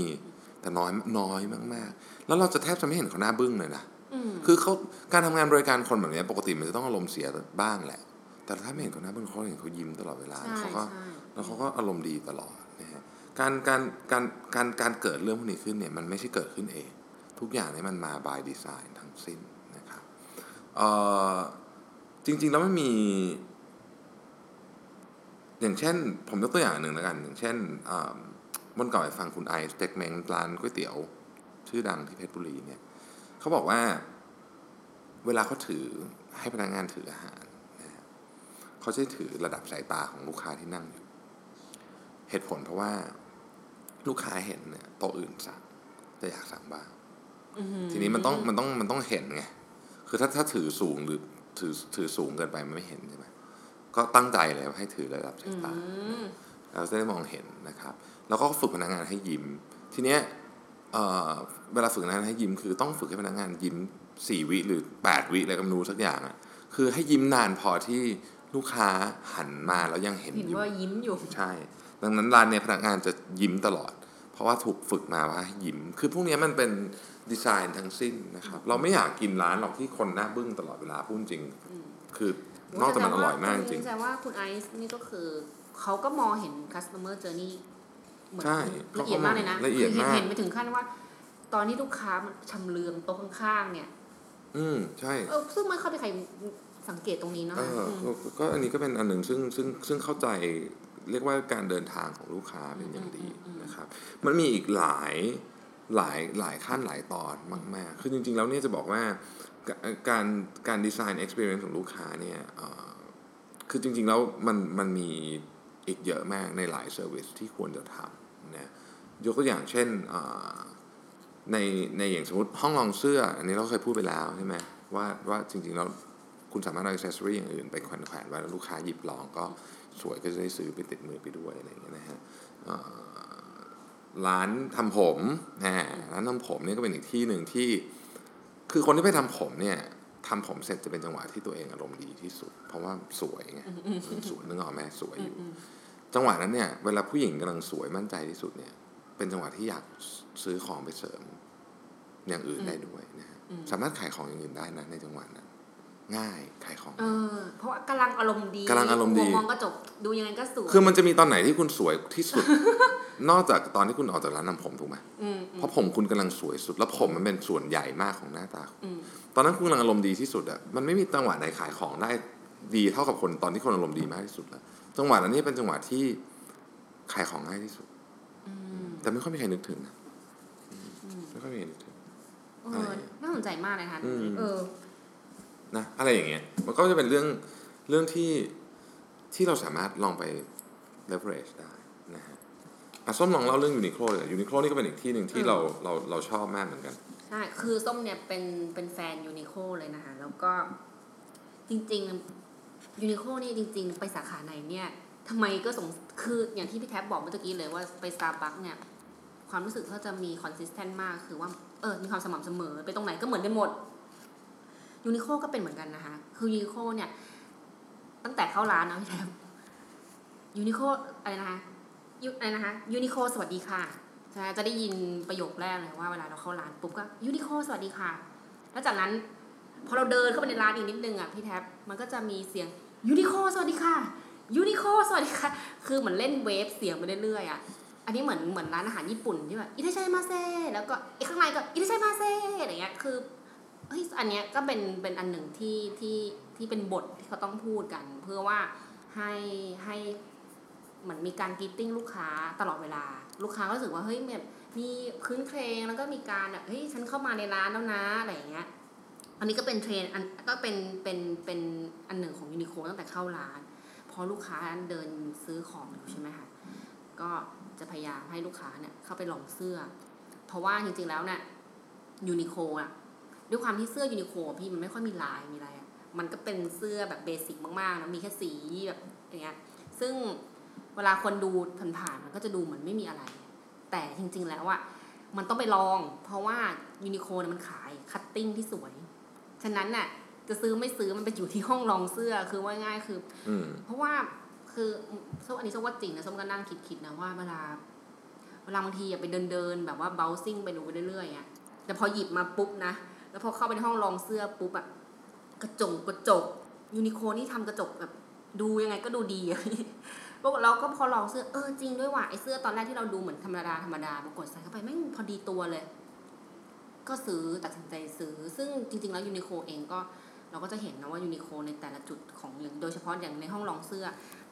แต่น้อยน้อยมากๆ แล้วเราจะแทบจะไม่เห็นเขาหน้าบึ้งเลยนะอืมคือเขาการทำงานบริการคนแบบนี้ปกติมันจะต้องอารมณ์เสียบ้างแหละ แต่ถ้าไม่เห็นเขาหน้าบึ้งเขาเห็นเขายิ้มตลอดเวลาใช่เขาก็ใช่แล้วเขาก็อารมณ์ดีตลอดนะฮะ การการการการการเกิดเรื่องพวกนี้ขึ้นเนี่ยมันไม่ใช่เกิดขึ้นเอง ทุกอย่างนี่มันมา by design ทั้งสิ้นนะครับเออจริงๆแล้วไมันมี อย่างเช่น ผมยกตัวอย่างหนึ่งแล้วกัน อย่างเช่นอ่าวันก่อนไปฟังคุณไอสเต็กเมงร้านก๋วยเตี๋ยว ชื่อดังที่เพชรบุรีเนี่ยเขาบอกว่าเวลาเขาถือให้พนักงานถืออาหารนะเขาจะถือระดับสายตาของลูกค้าที่นั่งอยู่ เหตุผลเพราะว่า ลูกค้าเห็นเนี่ยโต๊ะอื่นสั่งจะอยากสั่งบ้างอืมทีนี้มันต้องมันต้องมันต้องเห็นไงคือถ้าถ้าถือสูงหรือถือถือสูงเกินไปมันไม่เห็นใช่ไหมก็ตั้งใจเลยว่าให้ถือระดับสายตาอืมเราจะได้มองเห็นนะครับ แล้วก็ฝึกพนักงานให้ยิ้ม ทีเนี้ยเอ่อเวลาฝึกพนักงานให้ยิ้ม คือต้องฝึกให้พนักงานยิ้มสี่วิหรือแปดวิอะไรก็ไม่รู้สักอย่างอะคือให้ยิ้มนานพอที่ลูกค้าหันมาแล้วยังเห็นเห็นอยู่ว่ายิ้มอยู่ใช่ ดังนั้นร้านเนี้ยพนักงานจะยิ้มตลอด เพราะว่าถูกฝึกมาว่าให้ยิ้ม คือพวกเนี้ยมันเป็นดีไซน์ทั้งสิ้นนะครับ เราไม่อยากกินร้านหรอกที่คนหน้าบึ้งตลอดเวลาพูดจริง คือนอกจากมันอร่อยมากจริงแสดงว่าคุณไอซ์นี่ก็คือเขาก็มองเห็น customer journey เหมือนใช่ละเอียดมากเลยนะละเอียดมากเห็นไปถึงขั้นว่า ตอนที่ลูกค้ามันชำเลืองโต๊ะข้างๆเนี่ย อืมใช่เออซึ่งไม่ค่อยมีใครสังเกตตรงนี้เนาะเออมก็ก็อันนี้ก็เป็นอันหนึ่งซึ่งซึ่งซึ่งเข้าใจ เรียกว่าการเดินทางของลูกค้าเป็นอย่างดีอืมอืมอืมนะครับ มันมีอีกหลายหลายหลายขั้นหลายตอนมาก ๆ คือจริง ๆ แล้วเนี่ยจะบอกว่าการการดีไซน์ experience ของลูกค้าเนี่ยเอ่อคือจริง ๆ แล้วมันมันมีอีกเยอะมากในหลายเซอร์วิสที่ควรจะทำนะยกตัวอย่างเช่นเอ่อในในอย่างสมมติห้องลองเสื้อ อันนี้เราเคยพูดไปแล้วใช่ไหมว่าว่าจริงๆแล้วคุณสามารถเอาอิเซอรี่อย่างอื่นไปแขวนแขวนไว้แล้วลูกค้าหยิบลองก็ สวยก็จะได้ซื้อไปติดมือไปด้วยอะไรอย่างเงี้ยนะฮะเอ่อร้านทำผมนะร้านทำผมเนี่ยก็เป็นอีกที่หนึ่งที่ คือคนที่ไปทำผมเนี่ยทำผมเสร็จจะเป็นจังหวะที่ตัวเองอารมณ์ดีที่สุด เพราะว่าสวยไงมันสวยนึกออกไหมสวยอยู่ จังหวะนั้นเนี่ยเวลาผู้หญิงกำลังสวยมั่นใจที่สุดเนี่ย เป็นจังหวะที่อยากซื้อของไปเสริมอย่างอื่นได้ด้วยนะฮะสามารถขายของอย่างอื่นได้นะในจังหวะนั้นม ง่ายขายของ เออ เพราะว่ากำลังอารมณ์ดีกำลังอารมณ์ดีหัวมองกระจกดูยังไงก็สวยคือมันจะมีตอนไหนที่คุณสวยที่สุด นอกจากตอนที่คุณออกจากร้านทำผมถูกไหมอืมเพราะผมคุณกำลังสวยสุด แล้วผมมันเป็นส่วนใหญ่มากของหน้าตาคุณอืมตอนนั้นคุณกำลังอารมณ์ดีที่สุดอะมันไม่มีจังหวะไหนขายของได้ดีเท่ากับคนตอนที่คนอารมณ์ดีมากที่สุดแล้วจังหวะนั้นนี่เป็นจังหวะที่ขายของง่ายที่สุดอืมแต่ไม่ค่อยมีใครนึกถึงนะไม่ค่อยมีใครนึกถึงเออน่าสนใจมากเลยค่ะอืมเออ นะอะไรอย่างเงี้ยมันก็จะเป็นเรื่องเรื่องที่ที่เราสามารถลองไป leverage ได้นะฮะอะส้มลองเล่าเรื่อง UNIQLO เลย UNIQLO นี่ก็เป็นอีกที่หนึ่งที่เราเราเราชอบมากเหมือนกัน ใช่ คือส้มเนี่ยเป็นเป็นแฟน UNIQLO เลยนะคะ แล้วก็จริงๆ UNIQLO นี่จริง ๆ ไปสาขาไหนเนี่ยทำไมก็สงคืออย่างที่พี่แท็บบอกเมื่อกี้เลยว่าไป Starbucks เนี่ยความรู้สึกเขาจะมี consistent มากคือว่าเออมีความสม่ำเสมอไปตรงไหนก็เหมือนกันหมด UNIQLO ก็เป็นเหมือนกันนะคะ คือ UNIQLO เนี่ย ตั้งแต่เข้าร้านนะพี่แท็บ UNIQLO อะไรนะคะยูอะไรนะคะ UNIQLO สวัสดีค่ะใช่จะได้ยินประโยคแรกเลยว่าเวลาเราเข้าร้านปุ๊บก็ UNIQLO สวัสดีค่ะ แล้วจากนั้นพอเราเดินเข้าไปในร้านอีกนิดนึงอะพี่แท็บมันก็จะมีเสียง UNIQLO สวัสดีค่ะUNIQLO สวัสดีค่ะ คือเหมือนเล่น wave เสียงไปเรื่อยๆอะอันนี้เหมือนเหมือนร้านอาหารญี่ปุ่นที่แบบ いらっしゃいませ แล้วก็อีกข้างในก็ いらっしゃいませ อะไรเงี้ยคือ เฮ้ยอันเนี้ยก็เป็นเป็นอันหนึ่งที่ที่ที่เป็นบทที่เขาต้องพูดกัน เพื่อว่าให้ให้เหมือนมีการ greeting ลูกค้าตลอดเวลา ลูกค้าก็รู้สึกว่าเฮ้ยแบบมีครื้นเครงแล้วก็มีการแบบเฮ้ยฉันเข้ามาในร้านแล้วนะอะไรอย่างเงี้ยอันนี้ก็เป็นเทรนด์อันก็เป็นเป็นเป็นอันหนึ่งของ Uniqlo ตั้งแต่เข้าร้าน พอลูกค้าเดินซื้อของอยู่ใช่ไหมคะก็จะพยายามให้ลูกค้าเนี่ยเข้าไปลองเสื้อ เพราะว่าจริงๆแล้วเนี่ย Uniqlo อะ ด้วยความที่เสื้อ Uniqlo อะพี่มันไม่ค่อยมีลายมีอะไรอะมันก็เป็นเสื้อแบบ basic มากๆนะมีแค่สีแบบอย่างเงี้ย ซึ่งเวลาคนดูผ่านๆมันก็จะดูเหมือนไม่มีอะไร แต่จริง ๆ แล้วอะมันต้องไปลอง เพราะว่า Uniqlo เนี่ยมันขาย cutting ที่สวย ฉะนั้นน่ะจะซื้อไม่ซื้อมันไปอยู่ที่ห้องลองเสื้อคือว่าง่ายคืออืมเพราะว่าคือส้มอันนี้ส้มว่าจริงนะส้มก็นั่งคิดๆนะว่าเวลาเวลาบางทีอะไปเดินเดินๆแบบว่า browsing ไปดูไปเรื่อยๆอะแต่พอหยิบมาปุ๊บนะ แล้วพอเข้าไปในห้องลองเสื้อปุ๊บอะกระจกกระจก Uniqlo นี่ทำกระจกแบบดูยังไงก็ดูดีอะปรากฏเราก็พอลองเสื้อเออจริงด้วยว่ะไอเสื้อตอนแรกที่เราดูเหมือนธรรมดาธรรมดาปรากฏใส่เข้าไปแม่งพอดีตัวเลย ก็ซื้อตัดสินใจซื้อ ซึ่งจริง ๆ แล้วยูนิโคเองก็เราก็จะเห็นนะว่ายูนิโคในแต่ละจุดของอย่างโดยเฉพาะอย่างในห้องลองเสื้อ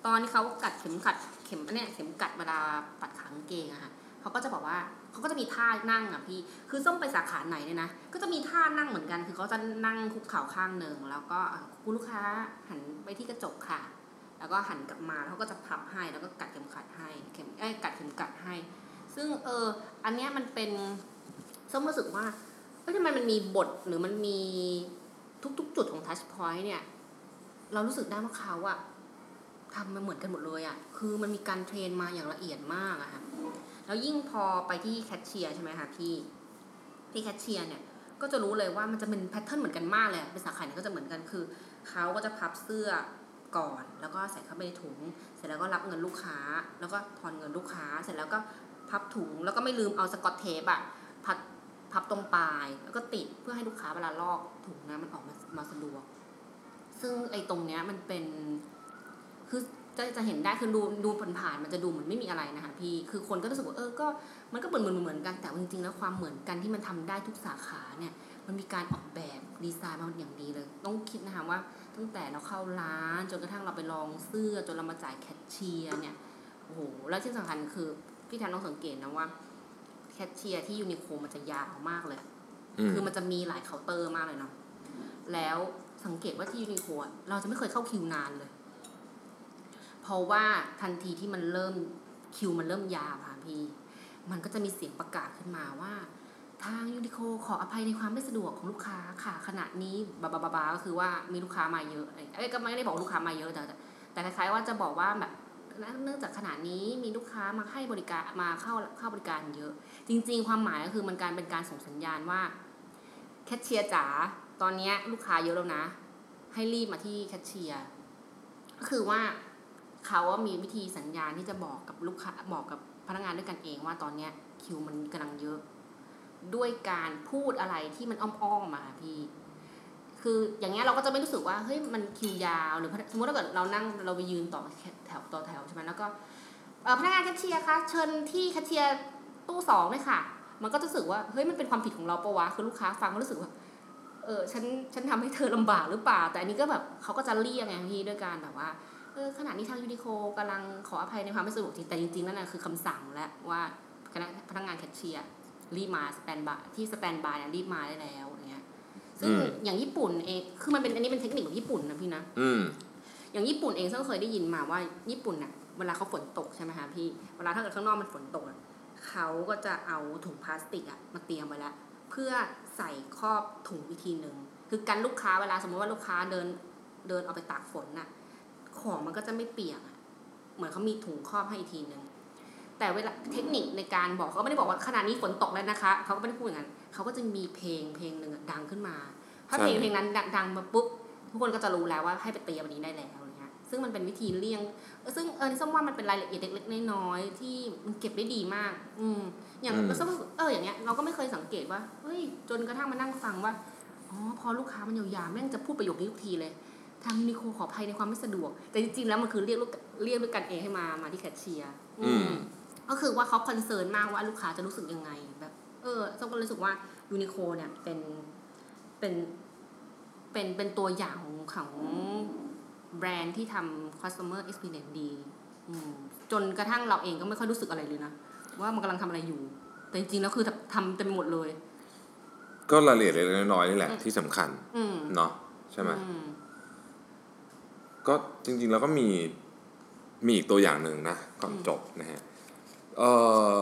ตอนที่เขากัดเข็มขัดเข็มเนี่ยเข็มกัดเวลาปัดขากางเกงอะค่ะ เขาก็จะบอกว่าเขาก็จะมีท่านั่งอะพี่ คือส้มไปสาขาไหนเนี่ยนะ ก็จะมีท่านั่งเหมือนกัน คือเขาจะนั่งคุกเข่าข้างหนึ่ง แล้วก็คุณลูกค้าหันไปที่กระจกค่ะ แล้วก็หันกลับมาแล้วเขาก็จะพับให้ แล้วก็กัดเข็มขัดให้ เข็มเอ้กัดเข็มกัดให้ ซึ่งเออ อันเนี้ยมันเป็นส้มรู้สึกว่าเอ้ยทำไมมันมีบทหรือมันมีทุกๆ จุดของ touchpoint เนี่ย เรารู้สึกได้ว่าเขาอะทำมาเหมือนกันหมดเลยอะคือมันมีการ train มาอย่างละเอียดมากอะค่ะ แล้วยิ่งพอไปที่แคชเชียร์ใช่ไหมคะพี่ที่แคชเชียร์เนี่ยก็จะรู้เลยว่ามันจะเป็น pattern เหมือนกันมากเลยเป็นสาขาไหนก็จะเหมือนกันคือเขาก็จะพับเสื้อก่อน แล้วก็ใส่เข้าไปในถุง เสร็จแล้วก็รับเงินลูกค้า แล้วก็ทอนเงินลูกค้า เสร็จแล้วก็พับถุงแล้วก็ไม่ลืมเอาสกอตเทปอะพับพับตรงปลาย แล้วก็ติดเพื่อให้ลูกค้าเวลาลอกถุงนะมันออกมามาสะดวก ซึ่งไอ้ตรงเนี้ยมันเป็นคือ จะจะเห็นได้คือดูดูผ่านๆมันจะดูเหมือนไม่มีอะไรนะคะพี่คือคนก็รู้สึกว่าเออก็มันก็เหมือนเหมือนเหมือนกันแต่ว่าจริงๆแล้วความเหมือนกันที่มันทำได้ทุกสาขาเนี่ยมันมีการออกแบบดีไซน์มาอย่างดีเลย ต้องคิดนะคะว่าตั้งแต่เราเข้าร้านจนกระทั่งเราไปลองเสื้อจนเรามาจ่ายแคชเชียร์เนี่ยโอ้โหแล้วที่สำคัญคือพี่แทนต้องสังเกตนะว่าแคชเชียร์ที่ Uniqlo มันจะยาวมากเลยอืมคือมันจะมีหลายเคาน์เตอร์มากเลยเนาะแล้วสังเกตว่าที่ Uniqlo อะเราจะไม่เคยเข้าคิวนานเลย เพราะว่าทันทีที่มันเริ่มคิวมันเริ่มยาวค่ะพี่ มันก็จะมีเสียงประกาศขึ้นมาว่า ทาง Uniqloขออภัยในความไม่สะดวกของลูกค้าค่ะขณะนี้บาบาบาบาก็คือว่ามีลูกค้ามาเยอะไรเอ้ยก็ไม่ได้บอกลูกค้ามาเยอะแต่แต่คล้ายๆว่าจะบอกว่าแบบเนื่องจากขณะนี้มีลูกค้ามาให้บริการมาเข้าเข้าบริการเยอะ จริง ๆ ความหมายก็คือมันการเป็นการส่งสัญญาณว่าแคชเชียร์จ๋าตอนนี้ลูกค้าเยอะแล้วนะ ให้รีบมาที่แคชเชียร์ก็คือว่า เขาว่ามีวิธีสัญญาณที่จะบอกกับลูกค้าบอกกับพนักงานด้วยกันเองว่าตอนเนี้ยคิวมันกำลังเยอะ ด้วยการพูดอะไรที่มันอ้อมๆมาพี่ คืออย่างเงี้ยเราก็จะไม่รู้สึกว่าเฮ้ยมันคิวยาวหรือสมมติถ้าเกิดเรานั่งเราไปยืนต่อแถวต่อแถวใช่ไหมแล้วก็พนักงานแคชเชียร์คะเชิญที่แคชเชียร์ตู้สองเลยค่ะ มันก็จะรู้สึกว่าเฮ้ยมันเป็นความผิดของเราปะวะคือลูกค้าฟังก็รู้สึกว่าเออฉันฉันทำให้เธอลำบากหรือเปล่า แต่อันนี้ก็แบบเขาก็จะเรียกไงพี่ด้วยการแบบว่า ออขณะนี้ทาง Uniqlo กำลังขออภัยในความไม่สะดวกจริงแต่จริงๆนั่นนะคือคำสั่งแล้วว่าคณะพนักงานแคชเชียร์รีบมา standby ที่ standby เนี่ยรีบมาได้แล้วอย่างเงี้ยซึ่งอย่างญี่ปุ่นเองคือมันเป็นอันนี้เป็นเทคนิคของญี่ปุ่นนะพี่นะอย่างญี่ปุ่นเองซึ่งเคยได้ยินมาว่าญี่ปุ่นน่ะเวลาเขาฝนตกใช่ไหมคะพี่เวลาถ้าเกิดข้างนอกมันฝนตกเขาก็จะเอาถุงพลาสติกอะมาเตรียมไว้แล้วเพื่อใส่ครอบถุงอีกทีหนึ่งคือกันลูกค้าเวลาสมมติว่าลูกค้าเดินเดินเอาไปตากฝนน่ะ ของมันก็จะไม่เปียกอะเหมือนเขามีถุงครอบให้อีกทีหนึ่งแต่เวลาเทคนิคในการบอกเขาไม่ได้บอกว่าขนาดนี้ฝนตกแล้วนะคะเขาก็ไม่ได้พูดอย่างนั้นเขาก็จะมีเพลงเพลงหนึ่งอะดังขึ้นมา ถ้าใช่เพลงเพลงนั้นดังดังมาปุ๊บทุกคนก็จะรู้แล้วว่าให้ไปเตรียมอันนี้ได้แล้วอะไรเงี้ยซึ่งมันเป็นวิธีเลี่ยงเออซึ่งเออส้มว่ามันเป็นรายละเอียดเล็กๆน้อยๆที่มันเก็บได้ดีมาก อืมอย่างอืมส้มเอออย่างเงี้ยเราก็ไม่เคยสังเกตว่าเฮ้ยจนกระทั่งมานั่งฟังว่าอ๋อพอลูกค้ามันยาวๆแม่งจะพูดประโยคนี้ทุกทีเลย ทาง Uniqlo ขออภัยในความไม่สะดวก แต่จริงๆแล้วมันคือเรียกลูกเรียกด้วยกันเองให้มามาที่แคชเชียร์อือืมมก็คือว่าเขา concern มากว่าลูกค้าจะรู้สึกยังไง แบบ เออส้มก็รู้สึกว่า Uniqlo เนี่ยเป็นเป็นเป็นเป็นตัวอย่างของของแบรนด์ที่ทำ customer experience ดีอืมจนกระทั่งเราเองก็ไม่ค่อยรู้สึกอะไรเลยนะ ว่ามันกำลังทำอะไรอยู่ แต่จริงๆแล้วคือทำเต็มไปหมดเลย ก็รายละเอียดเล็กๆน้อยๆนี่แหละอืมที่สำคัญอืมเนาะใช่ไหมอืม ก็จริงๆแล้วก็มีมีอีกตัวอย่างหนึ่งนะก่อนอืมจบนะฮะเอ่อ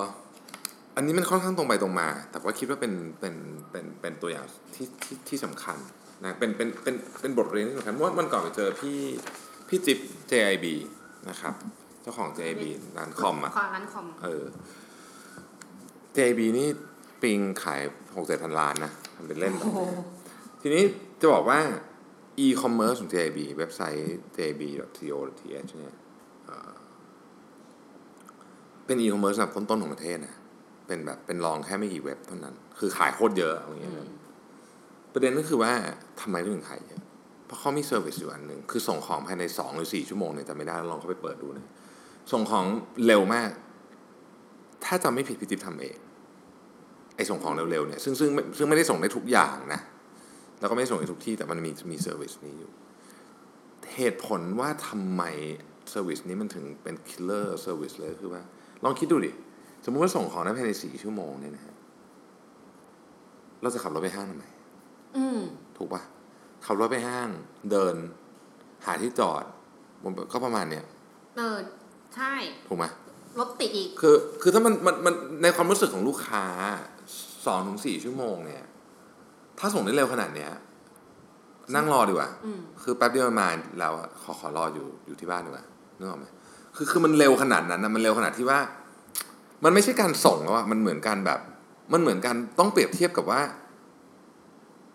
อันนี้มันค่อนข้างตรงไปตรงมา แต่ว่าคิดว่าเป็นเป็นเป็นเป็นตัวอย่างที่ที่ที่สำคัญนะเป็นเป็นเป็นเป็นบทเรียนที่สำคัญเมื่อวันก่อนไปเจอพี่พี่จิ๊บ JIB นะครับ เจ้าของ JIB ร้านคอมอะคอร้านคอมเออ JIB นี่ปิงขายหกเจ็ดพันล้านนะทำเป็นเล่นไปโอ้โหทีนี้จะบอกว่า e-commerce ของ JIB เว็บไซต์ jib.co.th เนี่ยเอ่อเป็น e-commerce แบบต้นๆของประเทศนะเป็นแบบเป็นรองแค่ไม่กี่เว็บเท่านั้น คือขายโคตรเยอะเอาอย่างเงี้ยนะประเด็นก็คือว่าทำไมถึงขายเยอะ เพราะเขามี service อยู่อันหนึ่งคือส่งของภายในสองหรือสี่ชั่วโมงเนี่ยจะไม่ได้ลองเข้าไปเปิดดูนะส่งของเร็วมาก ถ้าจำไม่ผิดพี่ JIB ทำเองไอ้ส่งของเร็วๆเนี่ยซึ่งซึ่งซึ่งไม่ได้ส่งได้ทุกอย่างนะ แล้วก็ไม่ได้ส่งในทุกที่แต่มันมีมี service นี้อยู่ เหตุผลว่าทำไม service นี้มันถึงเป็น killer service เลยคือว่า ลองคิดดูดิ สมมุติว่าส่งของได้ภายในสี่ชั่วโมงเนี่ยนะฮะเราจะขับรถไปห้างทำไมอืมถูกปะขับรถไปห้าง เดิน หาที่จอดมันก็ประมาณเนี้ยเออใช่ ถูกไหมรถติดอีก คือ คือถ้ามันมันมันในความรู้สึกของลูกค้าสองถึงสี่ชั่วโมงเนี่ย ถ้าส่งได้เร็วขนาดเนี้ย นั่งรอดีกว่าอืมคือแป๊บเดียวมันมาแล้วอะขอขอรออยู่อยู่ที่บ้านดีกว่านึกออกไหมคือคือมันเร็วขนาดนั้นนะมันเร็วขนาดที่ว่า มันไม่ใช่การส่งแล้วอะมันเหมือนการแบบ มันเหมือนกันต้องเปรียบเทียบกับว่า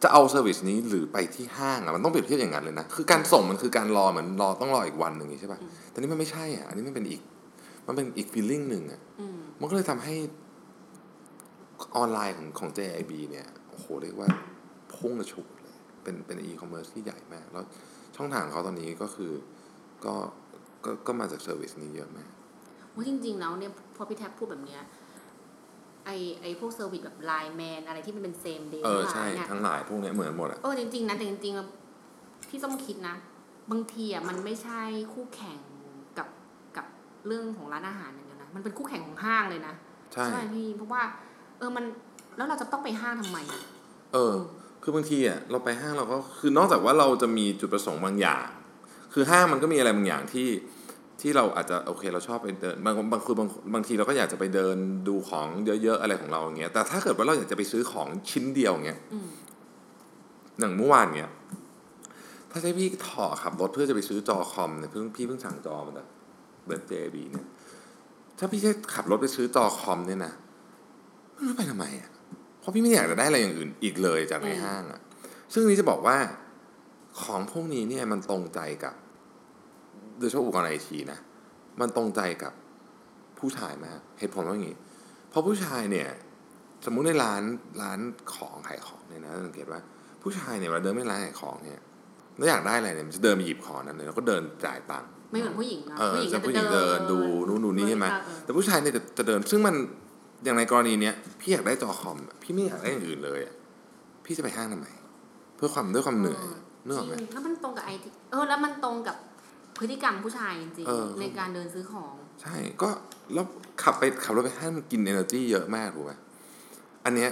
จะเอา service นี้หรือไปที่ห้างอะมันต้องเปรียบเทียบอย่างนั้นเลยนะ คือการส่งมันคือการรอเหมือนรอต้องรออีกวันหนึ่งอย่างนี้ใช่ปะแต่นี่มันไม่ใช่อะ อันนี้มันเป็นอีก มันเป็นอีก feeling หนึ่งอะอืมมันก็เลยทำให้ออนไลน์ของของ JIB เนี่ย โอ้โหเรียกว่า พุ่งกระฉูดเลย เป็นเป็นอีคอมเมิร์ซที่ใหญ่มาก แล้วช่องทางเขาตอนนี้ก็คือก็ก็ก็มาจาก service นี้เยอะมากว่าจริง ๆ แล้วเนี่ยพอพี่แท็บพูดแบบเนี้ยไอไอพวก service แบบ LINE MAN อะไรที่มันเป็น same day เออใช่เนี่ยทั้งหลายพวกเนี้ยเหมือนหมดอะเออจริง ๆ นะ แต่จริงๆแล้วพี่ส้มคิดนะ บางทีอะมันไม่ใช่คู่แข่งกับกับเรื่องของร้านอาหารอย่างเดียวนะ มันเป็นคู่แข่งของห้างเลยนะ ใช่พี่เพราะว่า เออมันแล้วเราจะต้องไปห้างทำไมอะเออ คือบางทีอะเราไปห้างเราก็คือนอกจากว่าเราจะมีจุดประสงค์บางอย่าง คือห้างมันก็มีอะไรบางอย่างที่ที่เราอาจจะโอเคเราชอบไปเดินบางบางคือบางบางทีเราก็อยากจะไปเดินดูของเยอะๆอะไรของเราอย่างเงี้ยแต่ถ้าเกิดว่าเราอยากจะไปซื้อของชิ้นเดียวอย่างเงี้ยอืมหนังเมื่อวานเนี้ยถ้าใช้พี่ถอขับรถเพื่อจะไปซื้อจอคอมเนี่ยเพิ่งพี่เพิ่งสั่งจอมาจากเบิร์ดเจบีเนี่ยถ้าพี่แค่ขับรถไปซื้อจอคอมเนี่ยนะไม่รู้ไปทำไมอะ เพราะพี่ไม่อยากจะได้อะไรอย่างอื่นอีกเลยจากในห้างอะ ซึ่งนี้จะบอกว่าของพวกนี้เนี่ยมันตรงใจกับโดยเฉพาะอุปกรณ์ไอทีนะ มันตรงใจกับผู้ชายมากเหตุผลว่าอย่างนี้ เพราะผู้ชายเนี่ย สมมุติในร้านร้านของขายของเนี่ยนะสังเกตว่าผู้ชายเนี่ยเวลาเดินไม่ร้านขายของเนี่ยแล้วอยากได้อะไรเนี่ยมันจะเดินไปหยิบของนั้นเลยแล้วก็เดินจ่ายตังค์ไม่เหมือนผู้หญิงนะเออผู้หญิงจะก็ผู้หญิงเดินดูนู่นดูนี่ใช่ไหมเออแต่ผู้ชายเนี่ยจะจะเดินซึ่งมัน อย่างในกรณีเนี้ยพี่อยากได้จอคอมอะพี่ไม่อยากได้อย่างอื่นเลยอะพี่จะไปห้างทำไม เพื่อความด้วยความเหนื่อยเนื่องไหมจริงแล้วมันตรงกับไอทีเออแล้วมันตรงกับพฤติกรรมผู้ชายจริงเออๆในการเดินซื้อของ ใช่ก็แล้วขับไปขับรถไปห้างมันกิน energy เยอะมากถูกไหมอันเนี้ย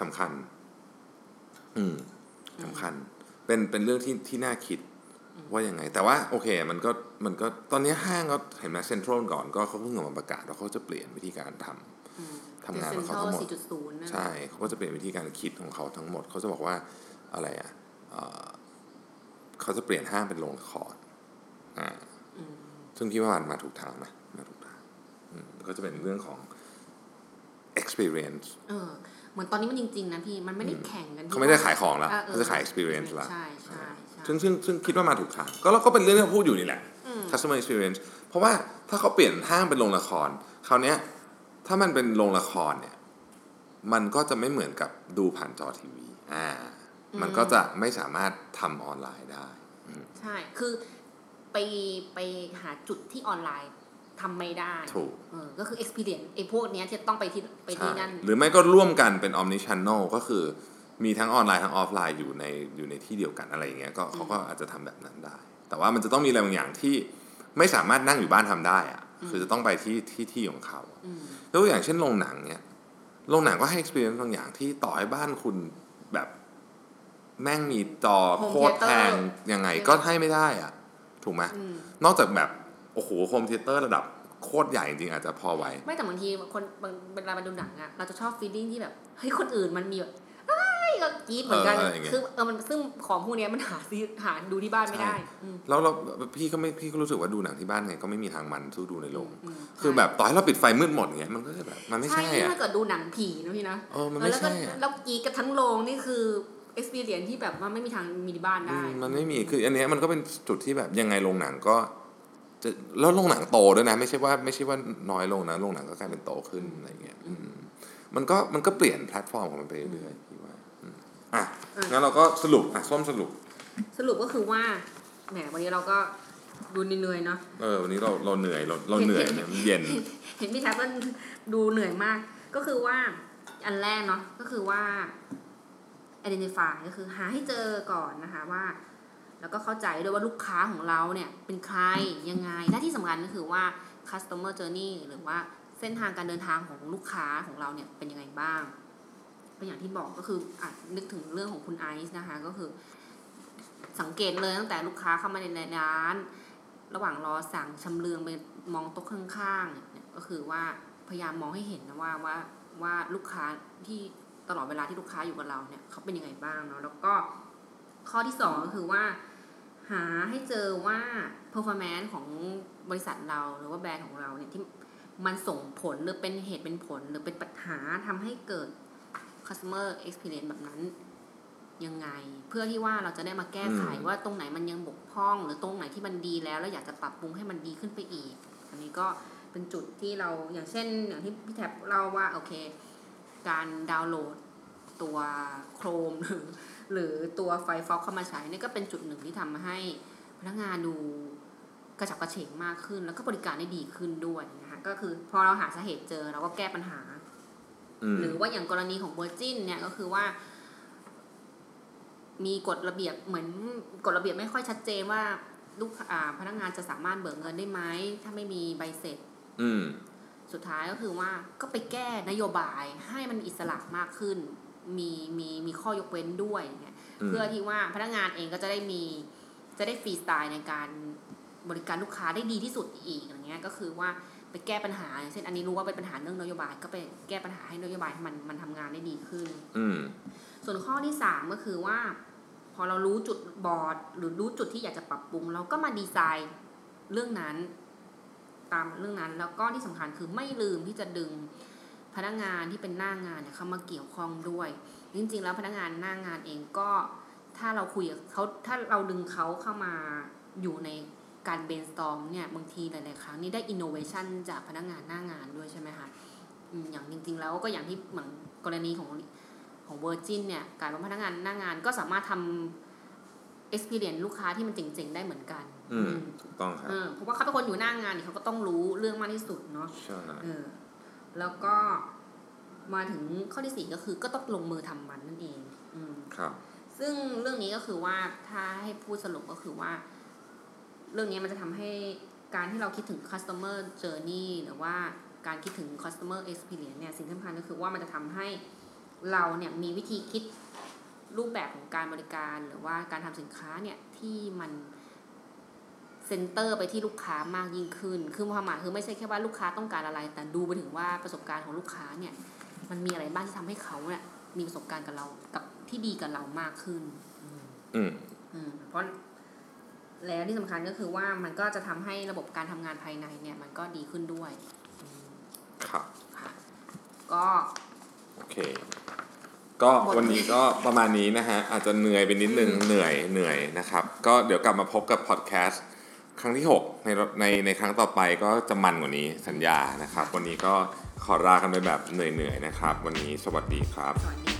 สำคัญ อืมสำคัญ เป็นเป็นเรื่องที่ที่น่าคิดว่ายังไง แต่ว่าโอเค มันก็มันก็ตอนนี้ห้างก็เห็นไหมเซ็นทรัลก่อนก็เขาเพิ่งออกมาประกาศว่าเขาจะเปลี่ยนวิธีการทำอืม ทำงานเซ็ขอนงทรัเขาลทั้งหมด4.0นั่นใช่เขาก็จะเปลี่ยนวิธีการคิดของเขาทั้งหมด เขาจะบอกว่าอะไรอะเอ่อเขาจะเปลี่ยนห้างเป็นโรงละครอ่าอืมซึ่งพี่ว่ามันมาถูกทางนะมาถูกทางอืมก็จะเป็นเรื่องของ experience เออเหมือนตอนนี้มันจริง ๆ นะพี่ มันไม่ได้แข่งกันที่เขาไม่ได้ขายของแล้วออออเขาจะขาย experience ละใช่ใช่ใช่ซึ่งซึ่งซึ่งคิดว่ามาถูกทาง ก็เราก็เป็นเรื่องที่เราพูดอยู่นี่แหละอืม customer experience เพราะว่าถ้าเขาเปลี่ยนห้างเป็นโรงละครคราวเนี้ย ถ้ามันเป็นโรงละครเนี่ย มันก็จะไม่เหมือนกับดูผ่านจอทีวี อ่า มันก็จะไม่สามารถทำออนไลน์ได้ ใช่ คือไปไปหาจุดที่ออนไลน์ทำไม่ได้ ถูกเออก็คือ experience ไอ้พวกเนี้ยที่ต้องไปที่ไปที่นั่น หรือไม่ก็ร่วมกันเป็น omni channel ก็คือมีทั้งออนไลน์ทั้งออฟไลน์อยู่ในอยู่ในที่เดียวกันอะไรอย่างเงี้ยก็เขาก็อาจจะทำแบบนั้นได้ แต่ว่ามันจะต้องมีอะไรบางอย่างที่ไม่สามารถนั่งอยู่บ้านทำได้อะ คือจะต้องไปที่ที่ที่ของเขาอืมยกตัวอย่างเช่นโรงหนังเนี่ยโรงหนังก็ให้ experience บางอย่างที่ต่อให้บ้านคุณแบบแม่งมีจอ Home โคตรแพง theater ยังไงก็ให้ไม่ได้อะถูกไหมอืมนอกจากแบบ โอ้โห home theater ระดับโคตรใหญ่จริงๆอาจจะพอไหว ไม่แต่บางทีคนบางเวลาไปดูหนังอะเราจะชอบ feeling ที่แบบ เฮ้ย คนอื่นมันมีแบบเฮ้ย ก็กรี๊ดเหมือนกันคือเออมันซึ่งของพวกนี้มันหาซื้อหาดูที่บ้านไม่ได้แล้วเราพี่ก็ไม่พี่ก็รู้สึกว่าดูหนังที่บ้านไงก็ไม่มีทางมันสู้ดูในโรงคือแบบต่อให้เราปิดไฟมืดหมดเงี้ยมันก็จะแบบมันไม่ใช่ใช่นี่อะถ้าเกิดดูหนังผีนะพี่นะเออมันไม่แล้วก็ใช่แล้วกรีดกันทั้งโรงนี่คือ experience ที่แบบว่าไม่มีทางมีในบ้านได้ มันไม่มีคืออันนี้มันก็เป็นจุดที่แบบยังไงโรงหนังก็จะแล้วโรงหนังโตด้วยนะไม่ใช่ว่าไม่ใช่ว่าน้อยลงนะโรงหนังก็กลายเป็นโตขึ้นอะไรเงี้ยมันก็มันก็เปลี่ยนแพลตฟอร์มของมันไปเรื่อย งั้นเราก็สรุปอะส้มสรุป สรุปก็คือว่าแหมวันนี้เราก็ดูเหนื่อยๆเนาะเออวันนี้เราเราเหนื่อยเราเราเหนื่อยเนี่ยมันเย็น เห็นพี่แท็บก็ดูเหนื่อยมาก ก็คือว่าอันแรกเนาะก็คือว่า identify ก็คือหาให้เจอก่อนนะคะว่า แล้วก็เข้าใจด้วยว่าลูกค้าของเราเนี่ยเป็นใครยังไงและที่สำคัญก็คือว่า customer journey หรือว่าเส้นทางการเดินทางของลูกค้าของเราเนี่ยเป็นยังไงบ้าง ก็อย่างที่บอกก็คืออะนึกถึงเรื่องของคุณไอซ์นะคะ ก็คือ สังเกตเลยตั้งแต่ลูกค้าเข้ามาในร้าน ระหว่างรอสั่งชำเลืองไปมองโต๊ะข้างๆก็คือว่าพยายามมองให้เห็นนะว่าว่าว่าลูกค้าที่ตลอดเวลาที่ลูกค้าอยู่กับเราเนี่ยเขาเป็นยังไงบ้างเนาะแล้วก็ข้อที่สองก็คือว่า หาให้เจอว่า performance ของบริษัทเราหรือว่าแบรนด์ของเราเนี่ยที่มันส่งผลหรือเป็นเหตุเป็นผลหรือเป็นปัญหาทำให้เกิด customer experience แบบนั้นยังไง เพื่อที่ว่าเราจะได้มาแก้ไขอืมว่าตรงไหนมันยังบกพร่อง หรือตรงไหนที่มันดีแล้วแล้วอยากจะปรับปรุงให้มันดีขึ้นไปอีก อันนี้ก็เป็นจุดที่เราอย่างเช่น อย่างที่พี่แท็บเล่าว่าโอเค การดาวน์โหลดตัว Chrome หรือหรือตัว Firefox เข้ามาใช้นี่ก็เป็นจุดหนึ่งที่ทำให้พนักงานดูกระฉับกระเฉงมากขึ้น แล้วก็บริการได้ดีขึ้นด้วยนะคะก็คือพอเราหาสาเหตุเจอเราก็แก้ปัญหาอืม หรือว่าอย่างกรณีของเวอร์จินเนี่ยก็คือว่า มีกฎระเบียบเหมือนกฎระเบียบไม่ค่อยชัดเจนว่าลูกอ่าพนักงานจะสามารถเบิกเงินได้ไหมถ้าไม่มีใบเสร็จ อืมสุดท้ายก็คือว่าก็ไปแก้นโยบายให้มันอิสระมากขึ้น มีมีมีข้อยกเว้นด้วยอย่างเงี้ยอืมเพื่อที่ว่าพนักงานเองก็จะได้มีจะได้ฟรีสไตล์ในการบริการลูกค้าได้ดีที่สุดอีกอย่างเงี้ยก็คือว่า ไปแก้ปัญหาอย่างเช่นอันนี้รู้ว่าเป็นปัญหาเรื่องนโยบาย ก็ไปแก้ปัญหาให้นโยบายมันมันทำงานได้ดีขึ้น อืม ส่วนข้อที่สามก็คือว่า พอเรารู้จุดบอด หรือรู้จุดที่อยากจะปรับปรุง เราก็มาดีไซน์เรื่องนั้น ตามเรื่องนั้น แล้วก็ที่สำคัญคือไม่ลืมที่จะดึงพนักงานที่เป็นหน้างานเนี่ยเข้ามาเกี่ยวข้องด้วย จริง ๆ แล้วพนักงานหน้างานเองก็ถ้าเราคุยกับเขาถ้าเราดึงเขาเข้ามาอยู่ใน การ brainstorm เนี่ยบางทีหลายๆครั้งนี่ได้ innovation จากพนักงานหน้างานด้วยใช่ไหมคะอืมอย่างจริง ๆ แล้วก็อย่างที่เหมือนกรณีของของ Virgin เนี่ยกลายเป็นพนักงานหน้างานก็สามารถทำ experience ลูกค้าที่มันเจ๋งๆ ได้เหมือนกัน อืมถูกต้องครับเออเพราะว่าเขาเป็นคนอยู่หน้างานเนี่ยเขาก็ต้องรู้เรื่องมากที่สุดเนาะใช่เออแล้วก็มาถึงข้อที่สี่ก็คือก็ต้องลงมือทำมันนั่นเอง อืมครับ ซึ่งเรื่องนี้ก็คือว่าถ้าให้พูดสรุปก็คือว่า เรื่องนี้มันจะทำให้การที่เราคิดถึง customer journey หรือว่าการคิดถึง customer experience เนี่ยสิ่งสำคัญก็คือว่ามันจะทำให้เราเนี่ยมีวิธีคิดรูปแบบของการบริการหรือว่าการทำสินค้าเนี่ยที่มันเซนเตอร์ไปที่ลูกค้ามากยิ่งขึ้น คือความหมายคือไม่ใช่แค่ว่าลูกค้าต้องการอะไร แต่ดูไปถึงว่าประสบการณ์ของลูกค้าเนี่ย มันมีอะไรบ้างที่ทำให้เขาเนี่ยมีประสบการณ์กับเรากับที่ดีกับเรามากขึ้น อืมอืมเพราะ แล้วที่สำคัญก็คือว่ามันก็จะทำให้ระบบการทำงานภายในเนี่ย มันก็ดีขึ้นด้วยอืมครับค่ะก็โอเค ก็หมดวันนี้ก็ประมาณนี้นะฮะ อาจจะเหนื่อยไปนิดนึงเหนื่อยเหนื่อยนะครับ ก็เดี๋ยวกลับมาพบกับพอดแคสต์ครั้งที่ 6 ในในในครั้งต่อไปก็จะมันกว่านี้สัญญานะครับ วันนี้ก็ขอลากันไปแบบเหนื่อยๆนะครับ วันนี้สวัสดีครับสวัสดี